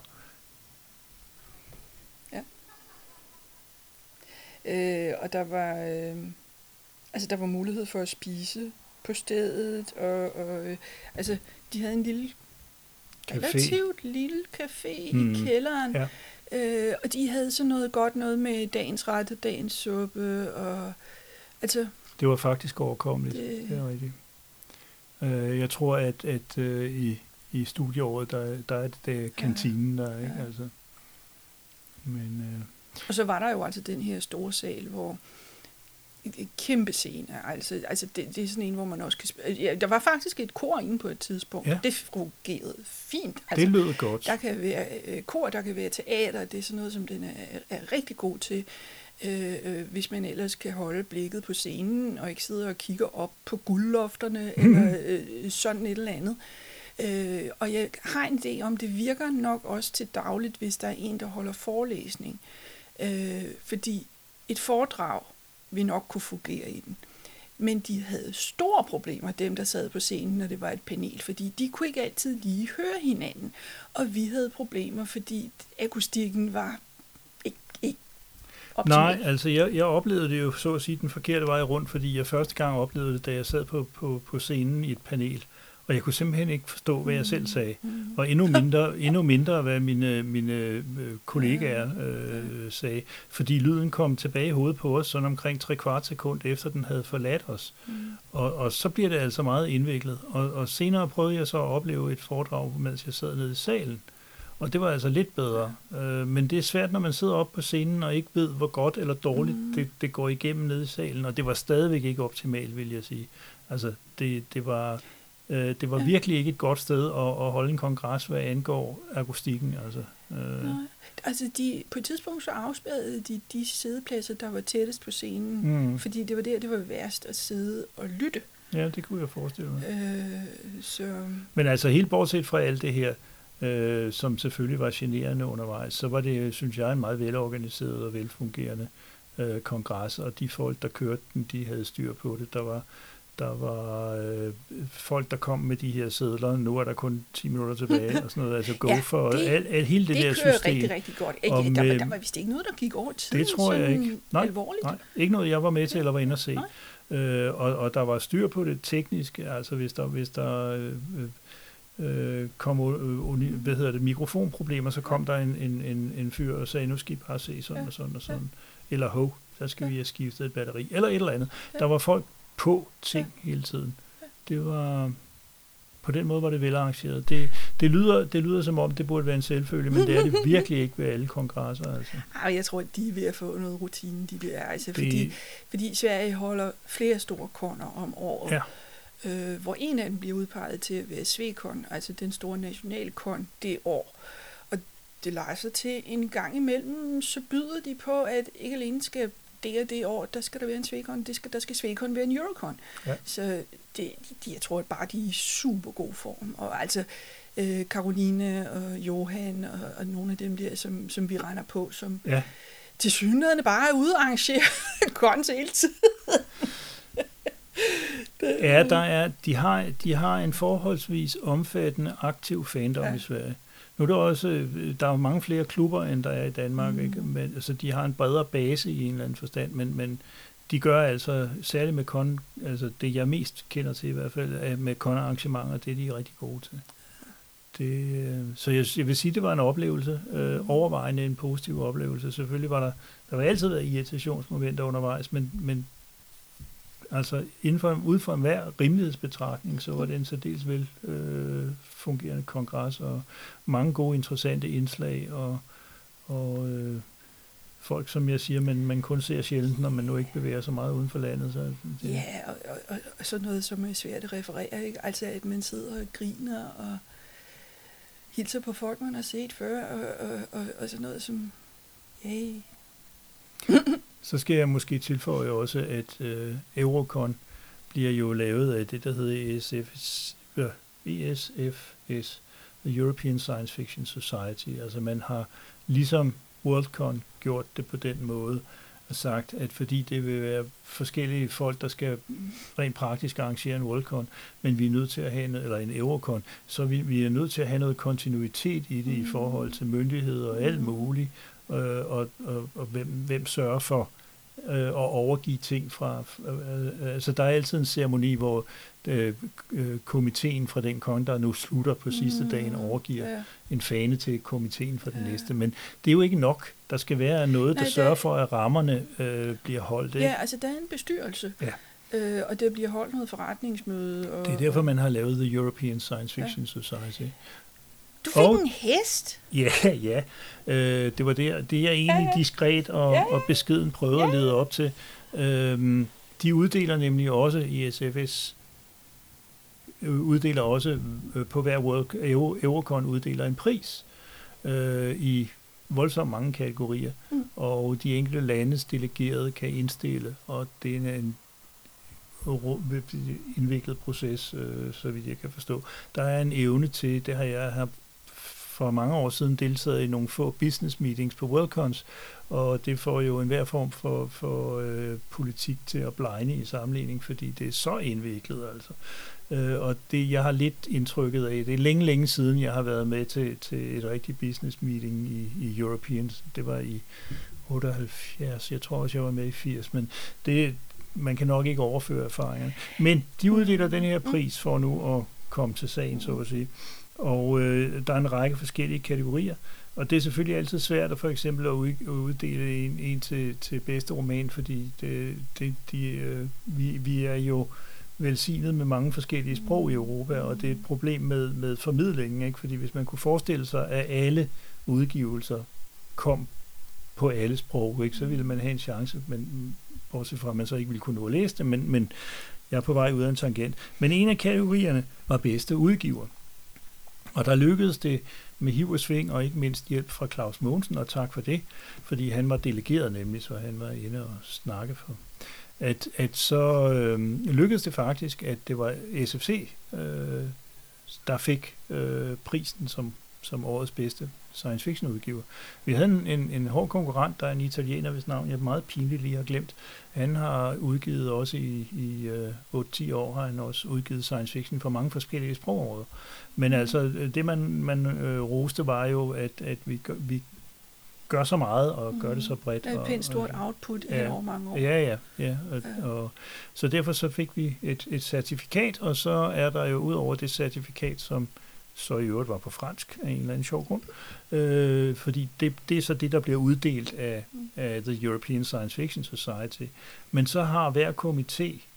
og der var, øh, altså der var mulighed for at spise på stedet, og, og øh, altså de havde en lille, Café. relativt lille café Mm, i kælderen, ja. øh, og de havde sådan noget godt noget med dagens ret og dagens suppe, og altså det var faktisk overkommeligt. Det- Det er rigtigt. Øh, jeg tror, at, at øh, i, i studieåret, der, der er det der kantinen, der ikke? Ja. Altså. Men øh, Og så var der jo altså den her store sal, hvor kæmpe scene, altså, altså det, det er sådan en, hvor man også kan spille. Ja, der var faktisk et kor inde på et tidspunkt. Ja. Det fungerede fint. det Altså, lød godt. der kan være øh, kor, der kan være teater, det er sådan noget, som den er, er rigtig god til. Øh, øh, hvis man ellers kan holde blikket på scenen, og ikke sidder og kigger op på guldlofterne, eller øh, sådan et eller andet. Øh, og jeg har en idé om, det virker nok også til dagligt, hvis der er en, der holder forelæsning. Øh, øh, fordi et foredrag vil nok kunne fungere i den. Men de havde store problemer, dem der sad på scenen, når det var et panel, fordi de kunne ikke altid lige høre hinanden. Og vi havde problemer, fordi akustikken var ikke, ikke optimal. Nej, altså jeg, jeg oplevede det jo så at sige den forkerte vej rundt, fordi jeg første gang oplevede det, da jeg sad på, på, på scenen i et panel, og jeg kunne simpelthen ikke forstå, hvad jeg selv sagde. Mm. Og endnu mindre, endnu mindre hvad mine, mine øh, kollegaer øh, sagde, fordi lyden kom tilbage i hovedet på os, sådan omkring tre kvart sekund efter den havde forladt os. Mm. Og, og så bliver det altså meget indviklet. Og, og senere prøvede jeg så at opleve et foredrag, mens jeg sad nede i salen. Og det var altså lidt bedre. Øh, men det er svært, når man sidder oppe på scenen og ikke ved, hvor godt eller dårligt mm. det, det går igennem nede i salen. Og det var stadigvæk ikke optimalt, vil jeg sige. Altså, det, det var, øh, det var Ja. virkelig ikke et godt sted at, at holde en kongres, hvad angår akustikken. Altså, øh, Nej. Altså, de, på et tidspunkt så afspærrede de de sædepladser, der var tættest på scenen, mm, fordi det var der, det var værst at sidde og lytte. ja, det kunne jeg forestille mig. Øh, så Men altså helt bortset fra alt det her, øh, som selvfølgelig var generende undervejs, så var det, synes jeg, en meget velorganiseret og velfungerende øh, kongres, og de folk, der kørte den, de havde styr på det. Der var, der var øh, folk, der kom med de her sædler, nu er der kun 10 minutter tilbage, og sådan noget, altså go Ja, for det- al, al, hele det, det der kører system. rigtig, rigtig godt. Ikke, Og der, var, der var vist ikke noget, der gik over tiden Det tror jeg ikke. Nej, alvorligt. Nej, ikke noget, jeg var med til eller var inde at se. Nej. Øh, og, og der var styr på det tekniske, altså hvis der, hvis der øh, øh, kom øh, hvad hedder det, mikrofonproblemer, så kom der en, en, en, en fyr og sagde, nu skal I bare se sådan Ja. og sådan og sådan. Eller hov, så skal vi have skiftet et batteri, eller et eller andet. Ja. Der var folk på ting hele tiden. Det var... På den måde var det velarrangeret. Det, det, lyder, det lyder som om, det burde være en selvfølge, men det er det virkelig ikke ved alle kongresser. Altså. Ej, jeg tror, de er ved at få noget rutine, de der. Altså, fordi, Det, fordi Sverige holder flere store koner om året. Ja. Øh, hvor en af dem bliver udpeget til at være Svekon, altså den store nationale kon det år. Og det leger sig til en gang imellem, så byder de på, at ikke alene skal det og det år, der skal der være en Svekon, det skal, der skal Svekon være en Eurocon. Ja. Så det, de, jeg tror at bare, de er i super god form. Og altså, øh, Karoline og Johan og, og nogle af dem der, som, som vi regner på, som ja, til synligheden bare er ude og arrangere kons hele tiden. Ja, der er, de, har, de har en forholdsvis omfattende aktiv fandom Ja. i Sverige. Nu er der også, øh, der er jo mange flere klubber, end der er i Danmark, Mm. mm. ikke? Men, altså, de har en bredere base i en eller anden forstand, men, men de gør altså, særligt med kon, altså det jeg mest kender til i hvert fald, er med kon-arrangementer, det er de rigtig gode til. Det, øh, så jeg, jeg vil sige, det var en oplevelse, øh, overvejende en positiv oplevelse. Selvfølgelig var der, der var altid været irritationsmomenter undervejs, men, men altså inden for, ud fra enhver rimelighedsbetragtning, så var det en særdeles vel øh, fungerende kongres, og mange gode, interessante indslag, og, og øh, folk, som jeg siger, man, man kun ser sjældent, når man nu ikke bevæger sig meget uden for landet. Så det, Ja, og, og, og, og sådan noget, som er svært at referere, ikke? Altså, at man sidder og griner og hilser på folk, man har set før, og, og, og, og sådan noget som, hey, Så skal jeg måske tilføje også, at øh, Eurocon bliver jo lavet af det, der hedder ESFS, øh, ESFS, The European Science Fiction Society. Altså man har ligesom Worldcon gjort det på den måde, og sagt, at fordi det vil være forskellige folk, der skal rent praktisk arrangere en Worldcon, men vi er nødt til at have en, eller en Eurocon, så vi, vi er nødt til at have noget kontinuitet i det i forhold til myndigheder og alt muligt, øh, og, og, og hvem, hvem sørger for øh, at overgive ting fra. Øh, altså der er altid en ceremoni, hvor øh, øh, komiteen fra den konge, der nu slutter på sidste Mm, dagen, overgiver ja. en fane til komiteen for den Ja. næste. Men det er jo ikke nok. Der skal være noget, der Nej, det- sørger for, at rammerne øh, bliver holdt. Ikke? ja, altså der er en bestyrelse, Ja. øh, og der bliver holdt noget forretningsmøde. Og, Det er derfor, man har lavet The European Science Fiction Society. Du fik og- en hest? Ja, ja. Øh, det var det, det jeg egentlig Ja, ja. diskret og, Ja, ja. og beskeden prøvede at lede op til. Øhm, de uddeler nemlig også i SFS øh, uddeler også øh, på hver World, Euro, Eurocon uddeler en pris øh, i voldsomt mange kategorier, Mm. og de enkelte landes delegerede kan indstille, og det er en indviklet proces, øh, så vidt jeg kan forstå. Der er en evne til, det har jeg har for mange år siden deltaget i nogle få business meetings på Worldcons, og det får jo enhver form for, for øh, politik til at blegne i sammenligning, fordi det er så indviklet altså. Øh, og det, jeg har lidt indtrykket af, det er længe, længe siden, jeg har været med til, til et rigtigt business meeting i, i Europeans. Det var i 78, jeg tror også, jeg var med i 80, men det, man kan nok ikke overføre erfaringerne. Men de uddeler den her pris for nu at komme til sagen, så at sige. Og øh, der er en række forskellige kategorier, og det er selvfølgelig altid svært at for eksempel at uddele en, en til, til bedste roman, fordi det, det, de, øh, vi, vi er jo velsignet med mange forskellige sprog i Europa, og det er et problem med, med formidlingen, ikke? fordi hvis man kunne forestille sig, at alle udgivelser kom på alle sprog, ikke? så ville man have en chance, men bortset fra, at man så ikke ville kunne nå at læse det, men, men jeg er på vej ud af en tangent. Men en af kategorierne var bedste udgiver. Og der lykkedes det med hiv og sving, og ikke mindst hjælp fra Claus Mogensen, og tak for det, fordi han var delegeret nemlig, så han var inde og snakke for. At, at så øh, lykkedes det faktisk, at det var SFC, øh, der fik øh, prisen som som årets bedste science fiction udgiver. Vi havde en, en, en hård konkurrent, der er en italiener, hvis navn jeg er meget pinligt lige har glemt. Han har udgivet også i, i øh, 8-10 år, har han også udgivet science fiction for mange forskellige sprogområder. Men altså, det man, man øh, roste var jo, at, at vi, vi gør så meget og gør det så mm. bredt. Det er et pænt stort og, output ja, over mange år. Ja, ja. ja, og, ja. Og, så derfor så fik vi et, et certifikat, og så er der jo ud over det certifikat, som så i øvrigt var på fransk af en eller anden sjov grund, øh, fordi det, det er så det, der bliver uddelt af, mm. af The European Science Fiction Society. Men så har hver komité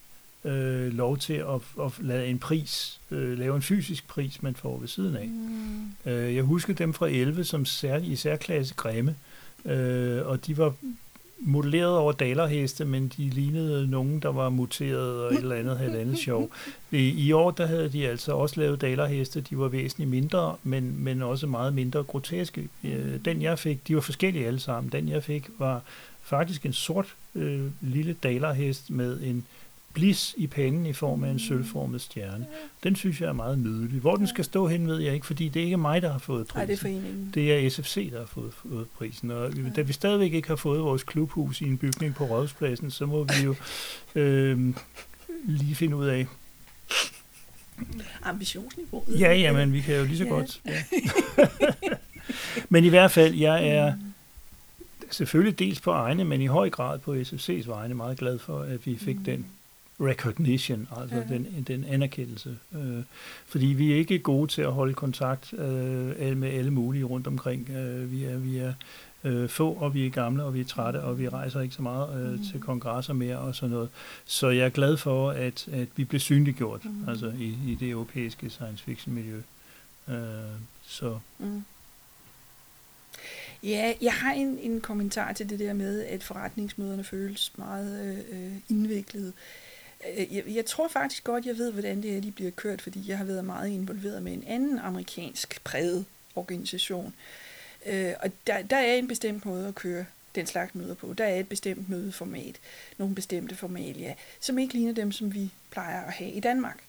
øh, lov til at, at lade en pris, øh, lave en fysisk pris, man får ved siden af. Mm. Øh, jeg husker dem fra 11 som sær, i særklasse grimme, øh, og de var modelleret over dalerheste, men de lignede nogen, der var muteret og et eller andet havde andet sjov. I, I år der havde de altså også lavet dalerheste, de var væsentligt mindre, men, men også meget mindre groteske. Øh, den jeg fik, de var forskellige alle sammen, den jeg fik var faktisk en sort øh, lille dalerhest med en øh, blis i panden i form af en sølvformet stjerne. Den synes jeg er meget nydelig. Hvor den skal stå hen, ved jeg ikke, fordi det er ikke mig, der har fået prisen. Nej, det er foreningen. Det er SFC, der har fået, fået prisen. Og da vi stadigvæk ikke har fået vores klubhus i en bygning på Rådhuspladsen, så må vi jo øh, lige finde ud af, ambitionsniveauet. Ja, ja, men vi kan jo lige så ja. godt. Ja. men i hvert fald, jeg er mm. selvfølgelig dels på egne, men i høj grad på SFC's vegne meget glad for, at vi fik mm. den recognition, altså ja. den, den anerkendelse. Øh, fordi vi er ikke gode til at holde kontakt øh, med alle mulige rundt omkring. Øh, vi er, vi er øh, få, og vi er gamle, og vi er trætte, og vi rejser ikke så meget øh, mm. til kongresser mere og sådan noget. Så jeg er glad for, at, at vi blev synliggjort mm. altså i, i det europæiske science fiction miljø. Øh, så... Mm. Ja, jeg har en, en kommentar til det der med, at forretningsmøderne føles meget øh, indviklede. Øh, Øh, jeg, jeg tror faktisk godt, jeg ved, hvordan det er, de bliver kørt, fordi jeg har været meget involveret med en anden amerikansk præget organisation. Øh, og der, der er en bestemt måde at køre den slags møder på. Der er et bestemt mødeformat, nogle bestemte formalia, som ikke ligner dem, som vi plejer at have i Danmark.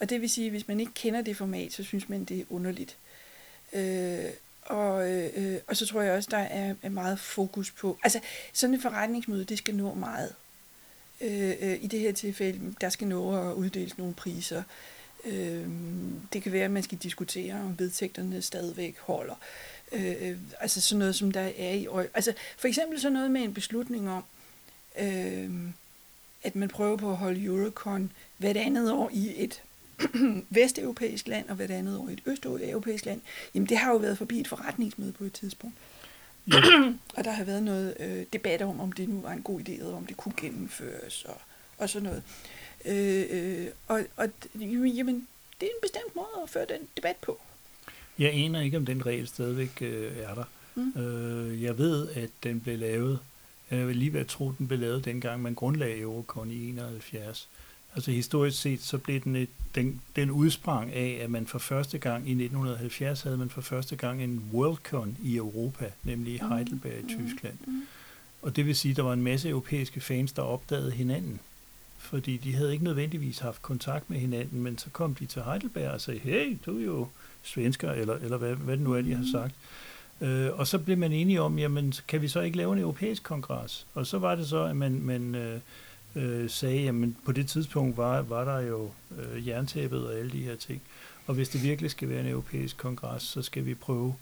Og det vil sige, at hvis man ikke kender det format, så synes man, det er underligt. Øh, og, øh, øh, og så tror jeg også, der er, er meget fokus på... Altså, sådan et forretningsmøde, det skal nå meget. Øh, øh, I det her tilfælde, der skal nå at uddeles nogle priser. Øh, det kan være, at man skal diskutere, om vedtægterne stadigvæk holder. Øh, øh altså sådan noget, som der er i øje. Altså for eksempel sådan noget med en beslutning om, øh, at man prøver på at holde Eurocon hvert andet år i et vesteuropæisk land og hvert andet år i et østeuropæisk land. Jamen det har jo været forbi et forretningsmøde på et tidspunkt. Ja. og der har været noget øh, debat om, om det nu var en god idé, eller om det kunne gennemføres, og, og sådan noget. Øh, øh, og, og jamen, det er en bestemt måde at føre den debat på. Jeg aner ikke, om den regel stadigvæk øh, er der. Mm. Øh, jeg ved, at den blev lavet, jeg vil lige være tro, den blev lavet dengang, man grundlagde Eurocon i 71. Altså historisk set, så blev den, et, den, den udsprang af, at man for første gang i 1970 havde man for første gang en Worldcon i Europa, nemlig i mm. Heidelberg i mm. Tyskland. Mm. Og det vil sige, at der var en masse europæiske fans, der opdagede hinanden. Fordi de havde ikke nødvendigvis haft kontakt med hinanden, men så kom de til Heidelberg og sagde, hey, du er jo svensker, eller, eller hvad, hvad det nu er, de har sagt. Øh, og så blev man enige om, jamen, kan vi så ikke lave en europæisk kongres? Og så var det så, at man, man øh, øh, sagde, jamen på det tidspunkt var, var der jo øh, jerntæppet og alle de her ting. Og hvis det virkelig skal være en europæisk kongres, så skal vi prøve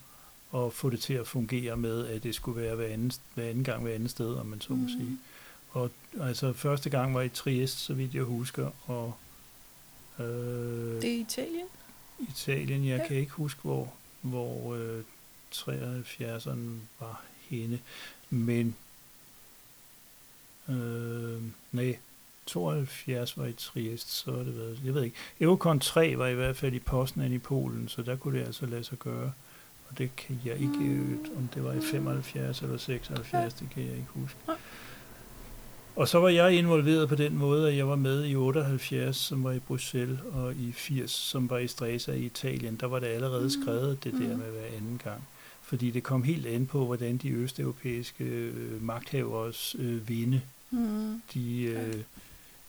at få det til at fungere med, at det skulle være hver anden, hver anden gang hver andet sted, om man så må mm. sige. Og altså første gang var i Trieste, så vidt jeg husker, og øh, det er Italien? Italien, jeg ja. kan ikke huske, hvor, hvor øh, 73'eren var henne, men Øh, nej, 72 var i Trieste, så har det været, jeg ved ikke. Eurocon 3 var i hvert fald i Poznan i Polen, så der kunne det altså lade sig gøre. Og det kan jeg ikke, om det var i 75 eller 76, det kan jeg ikke huske. Og så var jeg involveret på den måde, at jeg var med i 78, som var i Bruxelles, og i 80, som var i Stresa i Italien. Der var det allerede mm. skrevet, det der mm. med hver anden gang fordi det kom helt an på, hvordan de østeuropæiske øh, øh, vinde Mm. De, øh,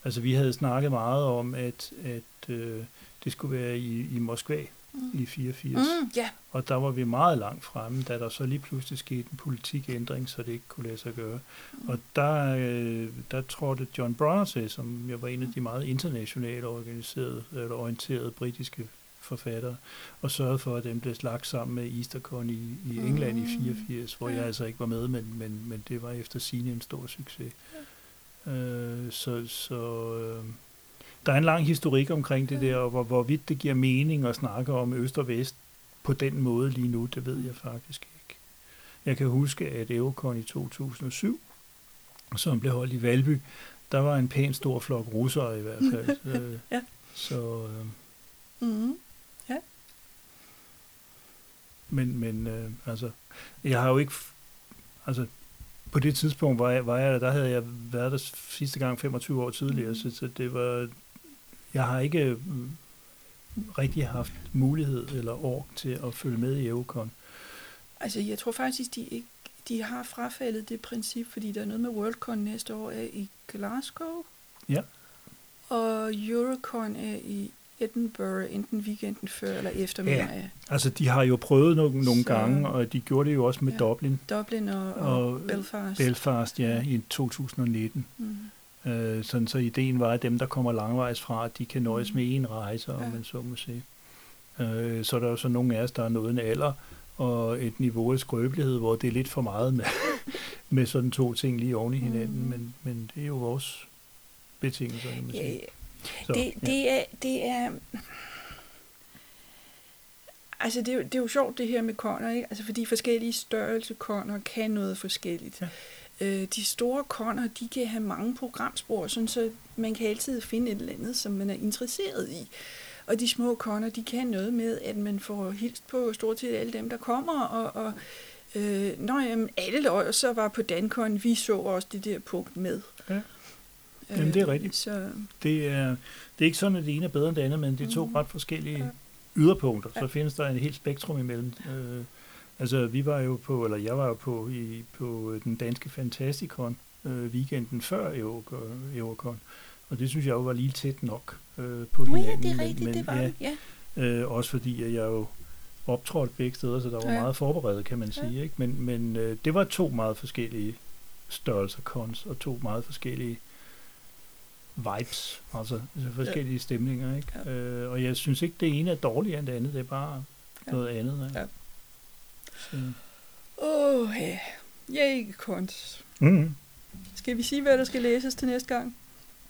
altså vi havde snakket meget om, at, at øh, det skulle være i, i Moskva, mm. i 84. Mm, ja. Og der var vi meget langt fremme, da der så lige pludselig skete en politikændring, så det ikke kunne lade sig gøre. Mm. Og der, øh, der trådte John Bronner til, som jeg var en af de meget internationalt organiserede, eller orienterede britiske forfattere, og sørgede for, at den blev lagt sammen med Eastercon i, i England mm. i 84, hvor ja. jeg altså ikke var med, men, men, men det var efter sine en stor succes. Ja. Øh, så så øh, der er en lang historik omkring det der, og hvor, hvorvidt det giver mening at snakke om øst og vest på den måde lige nu, det ved jeg faktisk ikke. Jeg kan huske, at Eurocon i 2007, som blev holdt i Valby, der var en pæn stor flok russere i hvert fald. Øh, ja. Så... Øh, mm-hmm. Men, men øh, altså, jeg har jo ikke... Altså, på det tidspunkt var jeg, var jeg der havde jeg været der sidste gang 25 år tidligere, mm. så, så det var jeg har ikke mm, rigtig haft mulighed eller år til at følge med i Eurocon. Altså, jeg tror faktisk, de ikke de har frafaldet det princip, fordi der er noget med Worldcon næste år er i Glasgow. Ja. Og Eurocon er i Edinburgh, enten weekenden før eller efter, ja. jeg. Altså, de har jo prøvet nogle, nogle Så, gange, og de gjorde det jo også med ja, Dublin. Dublin og, og, og Belfast. Belfast, ja, i 2019. Mm. Øh, sådan så ideen var, at dem, der kommer langvejs fra, de kan nøjes med en rejse, om ja. man så må sige. Øh, så er der jo så nogle af os, der er nået en alder og et niveau af skrøbelighed, hvor det er lidt for meget med, med sådan to ting lige oven i hinanden, mm. men, men det er jo vores betingelser, kan man sige. Ja, Så, det, ja. det, er, det er... Altså, det er, det er jo sjovt, det her med koner, ikke? Altså, fordi forskellige størrelse koner kan noget forskelligt. Ja. Øh, de store koner, de kan have mange programspor, sådan så man kan altid finde et eller andet, som man er interesseret i. Og de små koner, de kan noget med, at man får hilst på stort set alle dem, der kommer, og, og øh, når jamen, alle løg, så var på Dankon, vi så også det der punkt med. Ja. Jamen, det er rigtigt. Øh, så... Det, er, det er ikke sådan, at det ene er bedre end det andet, men det er to mm. ret forskellige ja. yderpunkter. Så ja. findes der en helt spektrum imellem. Øh, Altså, vi var jo på, eller jeg var jo på, i, på den danske Fantastikon øh, weekenden før Eurocon, og det synes jeg jo var lige tæt nok øh, på hinanden. Ja, det er rigtigt, men, det var ja. Øh, også fordi, at jeg jo optrådte begge steder, så der var ja. meget forberedt, kan man sige. Ja. Ikke? Men, men øh, det var to meget forskellige størrelser cons, og to meget forskellige vibes, altså, altså forskellige ja. stemninger. Ikke? Ja. Øh, og jeg synes ikke, det ene er dårligere end det andet, det er bare ja. noget andet. Ikke? Ja. Åh, oh, ja. Yay, kunst. Mm. Skal vi sige, hvad der skal læses til næste gang?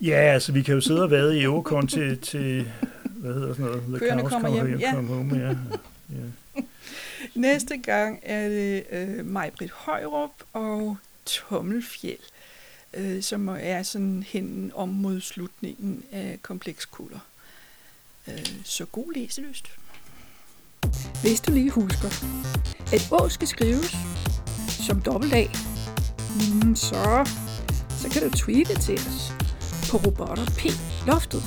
Ja, altså vi kan jo sidde og vade i Eurocon til, til hvad hedder sådan noget? The Køerne kommer hjem. hjem. Ja. Home, ja. ja. Næste gang er det øh, Majbrit Højrup og Tommelfjeld, øh, som er sådan hen om mod slutningen af komplekskulder. Øh, så god læselyst. Hvis du lige husker, at Å skal skrives som dobbelt A, mm, så, så kan du tweete til os på robotter P loftet.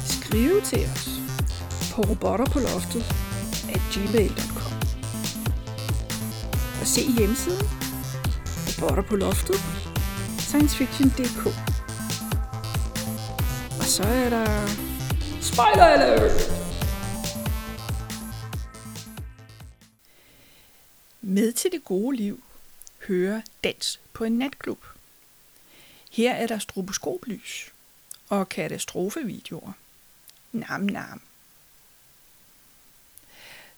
Skrive til os på robotter på loftet at gmail.com og se hjemmesiden robotter på loftet sciencefiction.dk og så er der Spoiler alert! Med til det gode liv hører dans på en natklub. Her er der stroboskoplys og katastrofevideoer. Nam nam.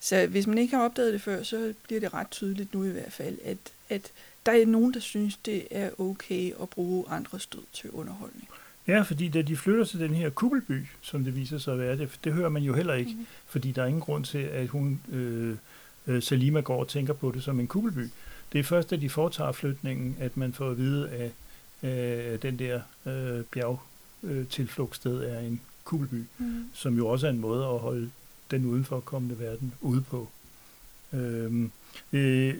Så hvis man ikke har opdaget det før, så bliver det ret tydeligt nu i hvert fald, at, at der er nogen, der synes, det er okay at bruge andre stød til underholdning. Ja, fordi da de flytter til den her kubbelby, som det viser sig at være, det, det hører man jo heller ikke, mm. fordi der er ingen grund til, at hun, øh, øh, Salima går og tænker på det som en kubbelby. Det er først, da de foretager flytningen, at man får at vide, at øh, den der øh, bjergtilflugtssted øh, er en kubbelby, mm. som jo også er en måde at holde den udenfor kommende verden ude på. Øh, øh,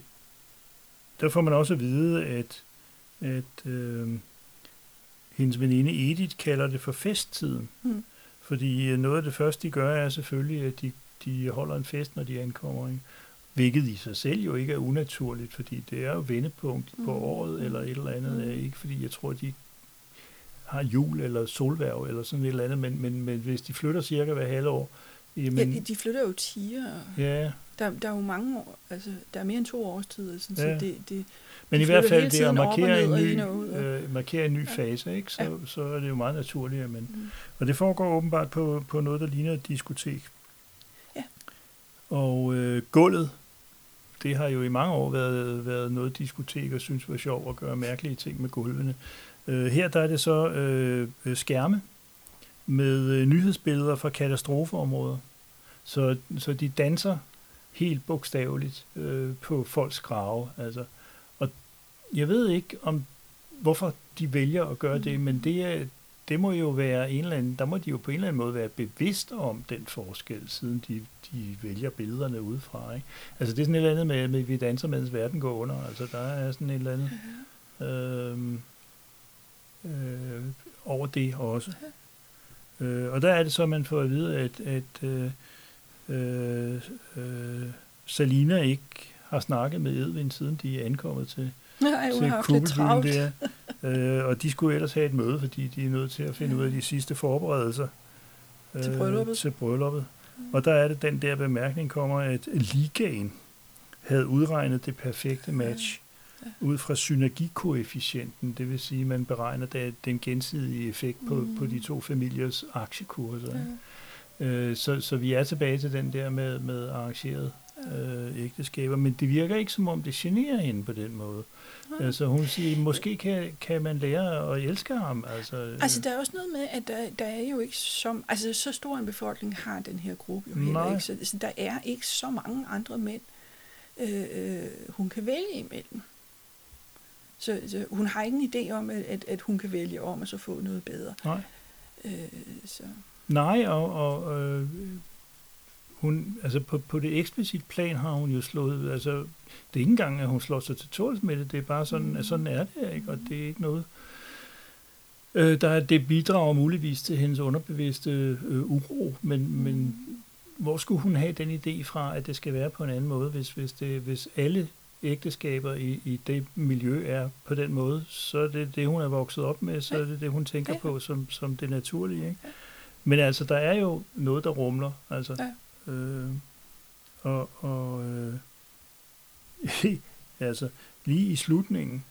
der får man også at vide, at, at øh, hendes veninde Edith kalder det for festtiden. Mm. Fordi øh, noget af det første, de gør, er selvfølgelig, at de, de holder en fest, når de ankommer. Ikke? Hvilket i sig selv jo ikke er unaturligt, fordi det er jo vendepunkt på mm. året eller et eller andet. Mm. Ikke fordi jeg tror, de har jul eller solværv eller sådan et eller andet, men, men, men hvis de flytter cirka hver halvår, jamen, ja, de flytter jo tiger. Ja. Der, der er jo mange år, altså der er mere end to årstider, sådan, ja. så det, det, men i hvert fald det at markere en ny, øh, markere en ny ja. fase, ikke? Så, ja. så er det jo meget naturligt. Men, mm. Og det foregår åbenbart på, på noget, der ligner et diskotek. Ja. Og øh, gulvet, det har jo i mange år været, været noget diskotek og synes var sjovt at gøre mærkelige ting med gulvene. Øh, her der er det så øh, skærme med øh, nyhedsbilleder fra katastrofeområder. Så, så de danser helt bogstaveligt øh, på folks grave. Altså. Og jeg ved ikke, om hvorfor de vælger at gøre mm. det, men det, er, det må jo være en eller anden, der må de jo på en eller anden måde være bevidst om den forskel, siden de, de vælger billederne udefra. Ikke? Altså det er sådan et eller andet med, med vi danser, mens verden går under. Altså der er sådan et eller andet øh, øh, over det også. Øh, og der er det så, at man får at vide, at, at øh, øh, øh, Salina ikke har snakket med Edvin, siden de er ankommet til, Nej, til Kugelbyen der. øh, og de skulle ellers have et møde, fordi de er nødt til at finde ja. ud af de sidste forberedelser øh, til brylluppet. Til brylluppet. Mm. Og der er det den der bemærkning kommer, at ligaen havde udregnet det perfekte match. Ud fra synergikoefficienten, det vil sige, at man beregner den gensidige effekt på, mm. på de to familiers aktiekurser. Ja. Øh, så, så vi er tilbage til den der med, med arrangeret øh, ægteskaber, men det virker ikke som om det generer hende på den måde. Ja. Altså hun siger, måske kan, kan man lære at elske ham. Altså, øh. altså der er også noget med, at der, der er jo ikke som, altså så stor en befolkning har den her gruppe jo heller ikke, så altså, der er ikke så mange andre mænd, øh, øh, hun kan vælge imellem. Så, så hun har ikke en idé om, at, at hun kan vælge om og så få noget bedre. Nej. Øh, så. Nej, og, og øh, hun, altså på, på det eksplicit plan har hun jo slået, altså det er ikke engang, at hun slår sig til tåls med det, det er bare sådan, mm. at sådan er det, ikke? og det er ikke noget, øh, der, det bidrager muligvis til hendes underbevidste øh, uro, men, mm. men hvor skulle hun have den idé fra, at det skal være på en anden måde, hvis, hvis, det, hvis alle ægteskaber i, i det miljø er på den måde, så er det det, hun er vokset op med, så er det det, hun tænker på som, som det naturlige. Ikke? Men altså, der er jo noget, der rumler. Altså, ja. øh, og og øh, altså, lige i slutningen,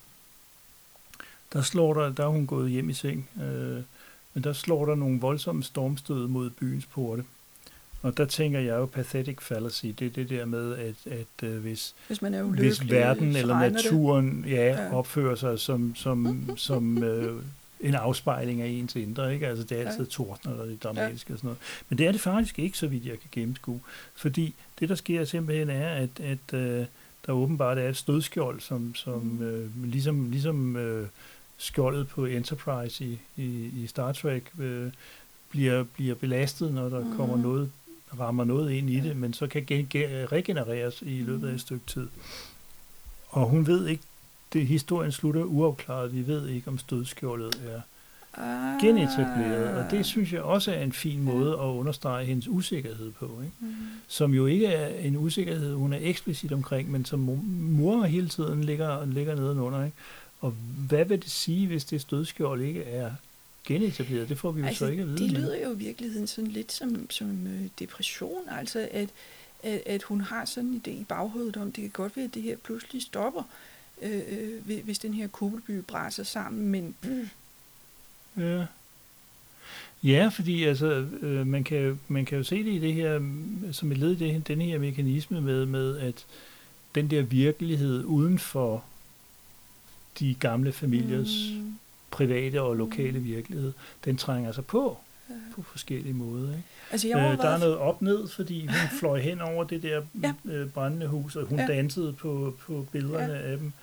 der slår der, der er hun gået hjem i seng, øh, men der slår der nogle voldsomme stormstød mod byens porte. Og der tænker jeg jo pathetic fallacy, det er det der med, at, at uh, hvis, hvis, man er hvis verden eller naturen ja, ja. opfører sig som, som, som uh, en afspejling af ens indre. Ikke? Altså, det er altid ja. tordner, og det er dramatisk ja. og sådan noget. Men det er det faktisk ikke, så vidt jeg kan gennemskue. Fordi det, der sker simpelthen, er, at, at uh, der åbenbart er et stødskjold, som, som mm. uh, ligesom, ligesom uh, skjoldet på Enterprise i, i, i Star Trek uh, bliver, bliver belastet, når der mm. kommer noget, rammer noget ind i det, men så kan gen, gen, regenereres i løbet af et mm. stykke tid. Og hun ved ikke det, historien slutter uafklaret. Vi ved ikke, om stødskjoldet er ah. genetableret. Og det synes jeg også er en fin måde at understrege hendes usikkerhed på. Ikke? Mm. Som jo ikke er en usikkerhed, hun er eksplicit omkring, men som mor hele tiden ligger, ligger nedenunder. Ikke? Og hvad vil det sige, hvis det stødskjold ikke er genetableret? Det får vi jo altså, så ikke at vide. Det lyder jo i virkeligheden sådan lidt som, som øh, depression, altså at, at, at hun har sådan en idé i baghovedet om, det kan godt være, at det her pludselig stopper øh, øh hvis den her kugelby brænder sammen, men... Mm. Ja. Ja, fordi altså, øh, man, kan, man kan jo se det i det her, som et led i det, den her mekanisme med, med, at den der virkelighed uden for de gamle familiers mm. Private og lokale mm. virkelighed, den trænger sig på på forskellige måder. Ikke? Altså, jeg øh, der er noget op-ned, fordi hun fløj hen over det der ja. øh, brændende hus, og hun ja. dansede på, på billederne ja. af dem.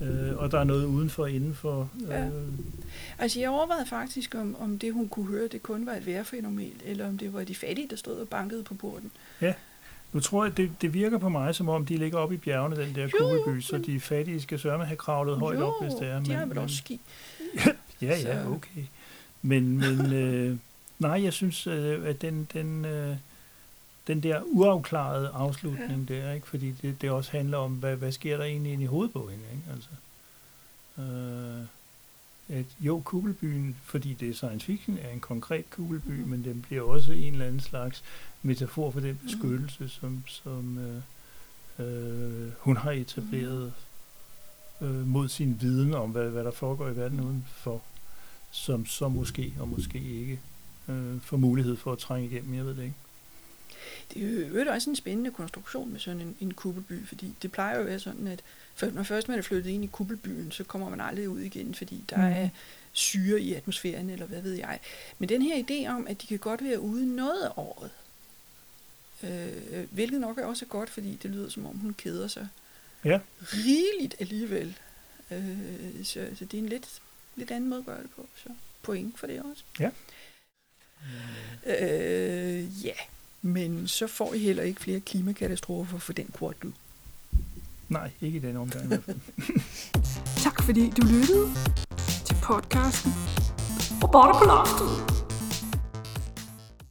Ja. Øh, og der er noget udenfor og indenfor. Øh. Ja. Altså jeg overvejede faktisk, om, om det hun kunne høre, det kun var et vejrfænomen, eller om det var de fattige, der stod og bankede på porten. Ja. Nu tror jeg, det, det virker på mig, som om de ligger oppe i bjergene, den der kugleby, så de fattige skal sørge med at have kravlet jo, højt op, hvis det er. de har vel også ski. ja, ja, okay. Men, men øh, Nej, jeg synes, øh, at den, den, øh, den der uafklarede afslutning ja. der, ikke? fordi det, det også handler om, hvad, hvad sker der egentlig inde i hovedet på hende. Ikke? Altså, øh, at jo, kugelbyen, fordi det er science fiction, er en konkret kugelby, mm. men den bliver også en eller anden slags metafor for den beskyttelse, som, som øh, øh, hun har etableret øh, mod sin viden om, hvad, hvad der foregår i verden udenfor, som så måske og måske ikke øh, får mulighed for at trænge igennem, jeg ved det ikke. Det er jo også en spændende konstruktion med sådan en, en kuppelby, fordi det plejer jo at være sådan, at for, når først man er flyttet ind i kuppelbyen, så kommer man aldrig ud igen, fordi der mm. er syre i atmosfæren, eller hvad ved jeg. Men den her idé om, at de kan godt være ude noget af året, øh, hvilket nok er også godt, fordi det lyder som om, hun keder sig ja. rigeligt alligevel. Øh, så, så det er en lidt, lidt anden måde at gøre det på. Så point for det også. Ja. Øh, ja, men så får I heller ikke flere klimakatastrofer for den quad Nej, ikke i den omgang i hvert fald. tak fordi du lyttede til podcasten Robotter på loftet.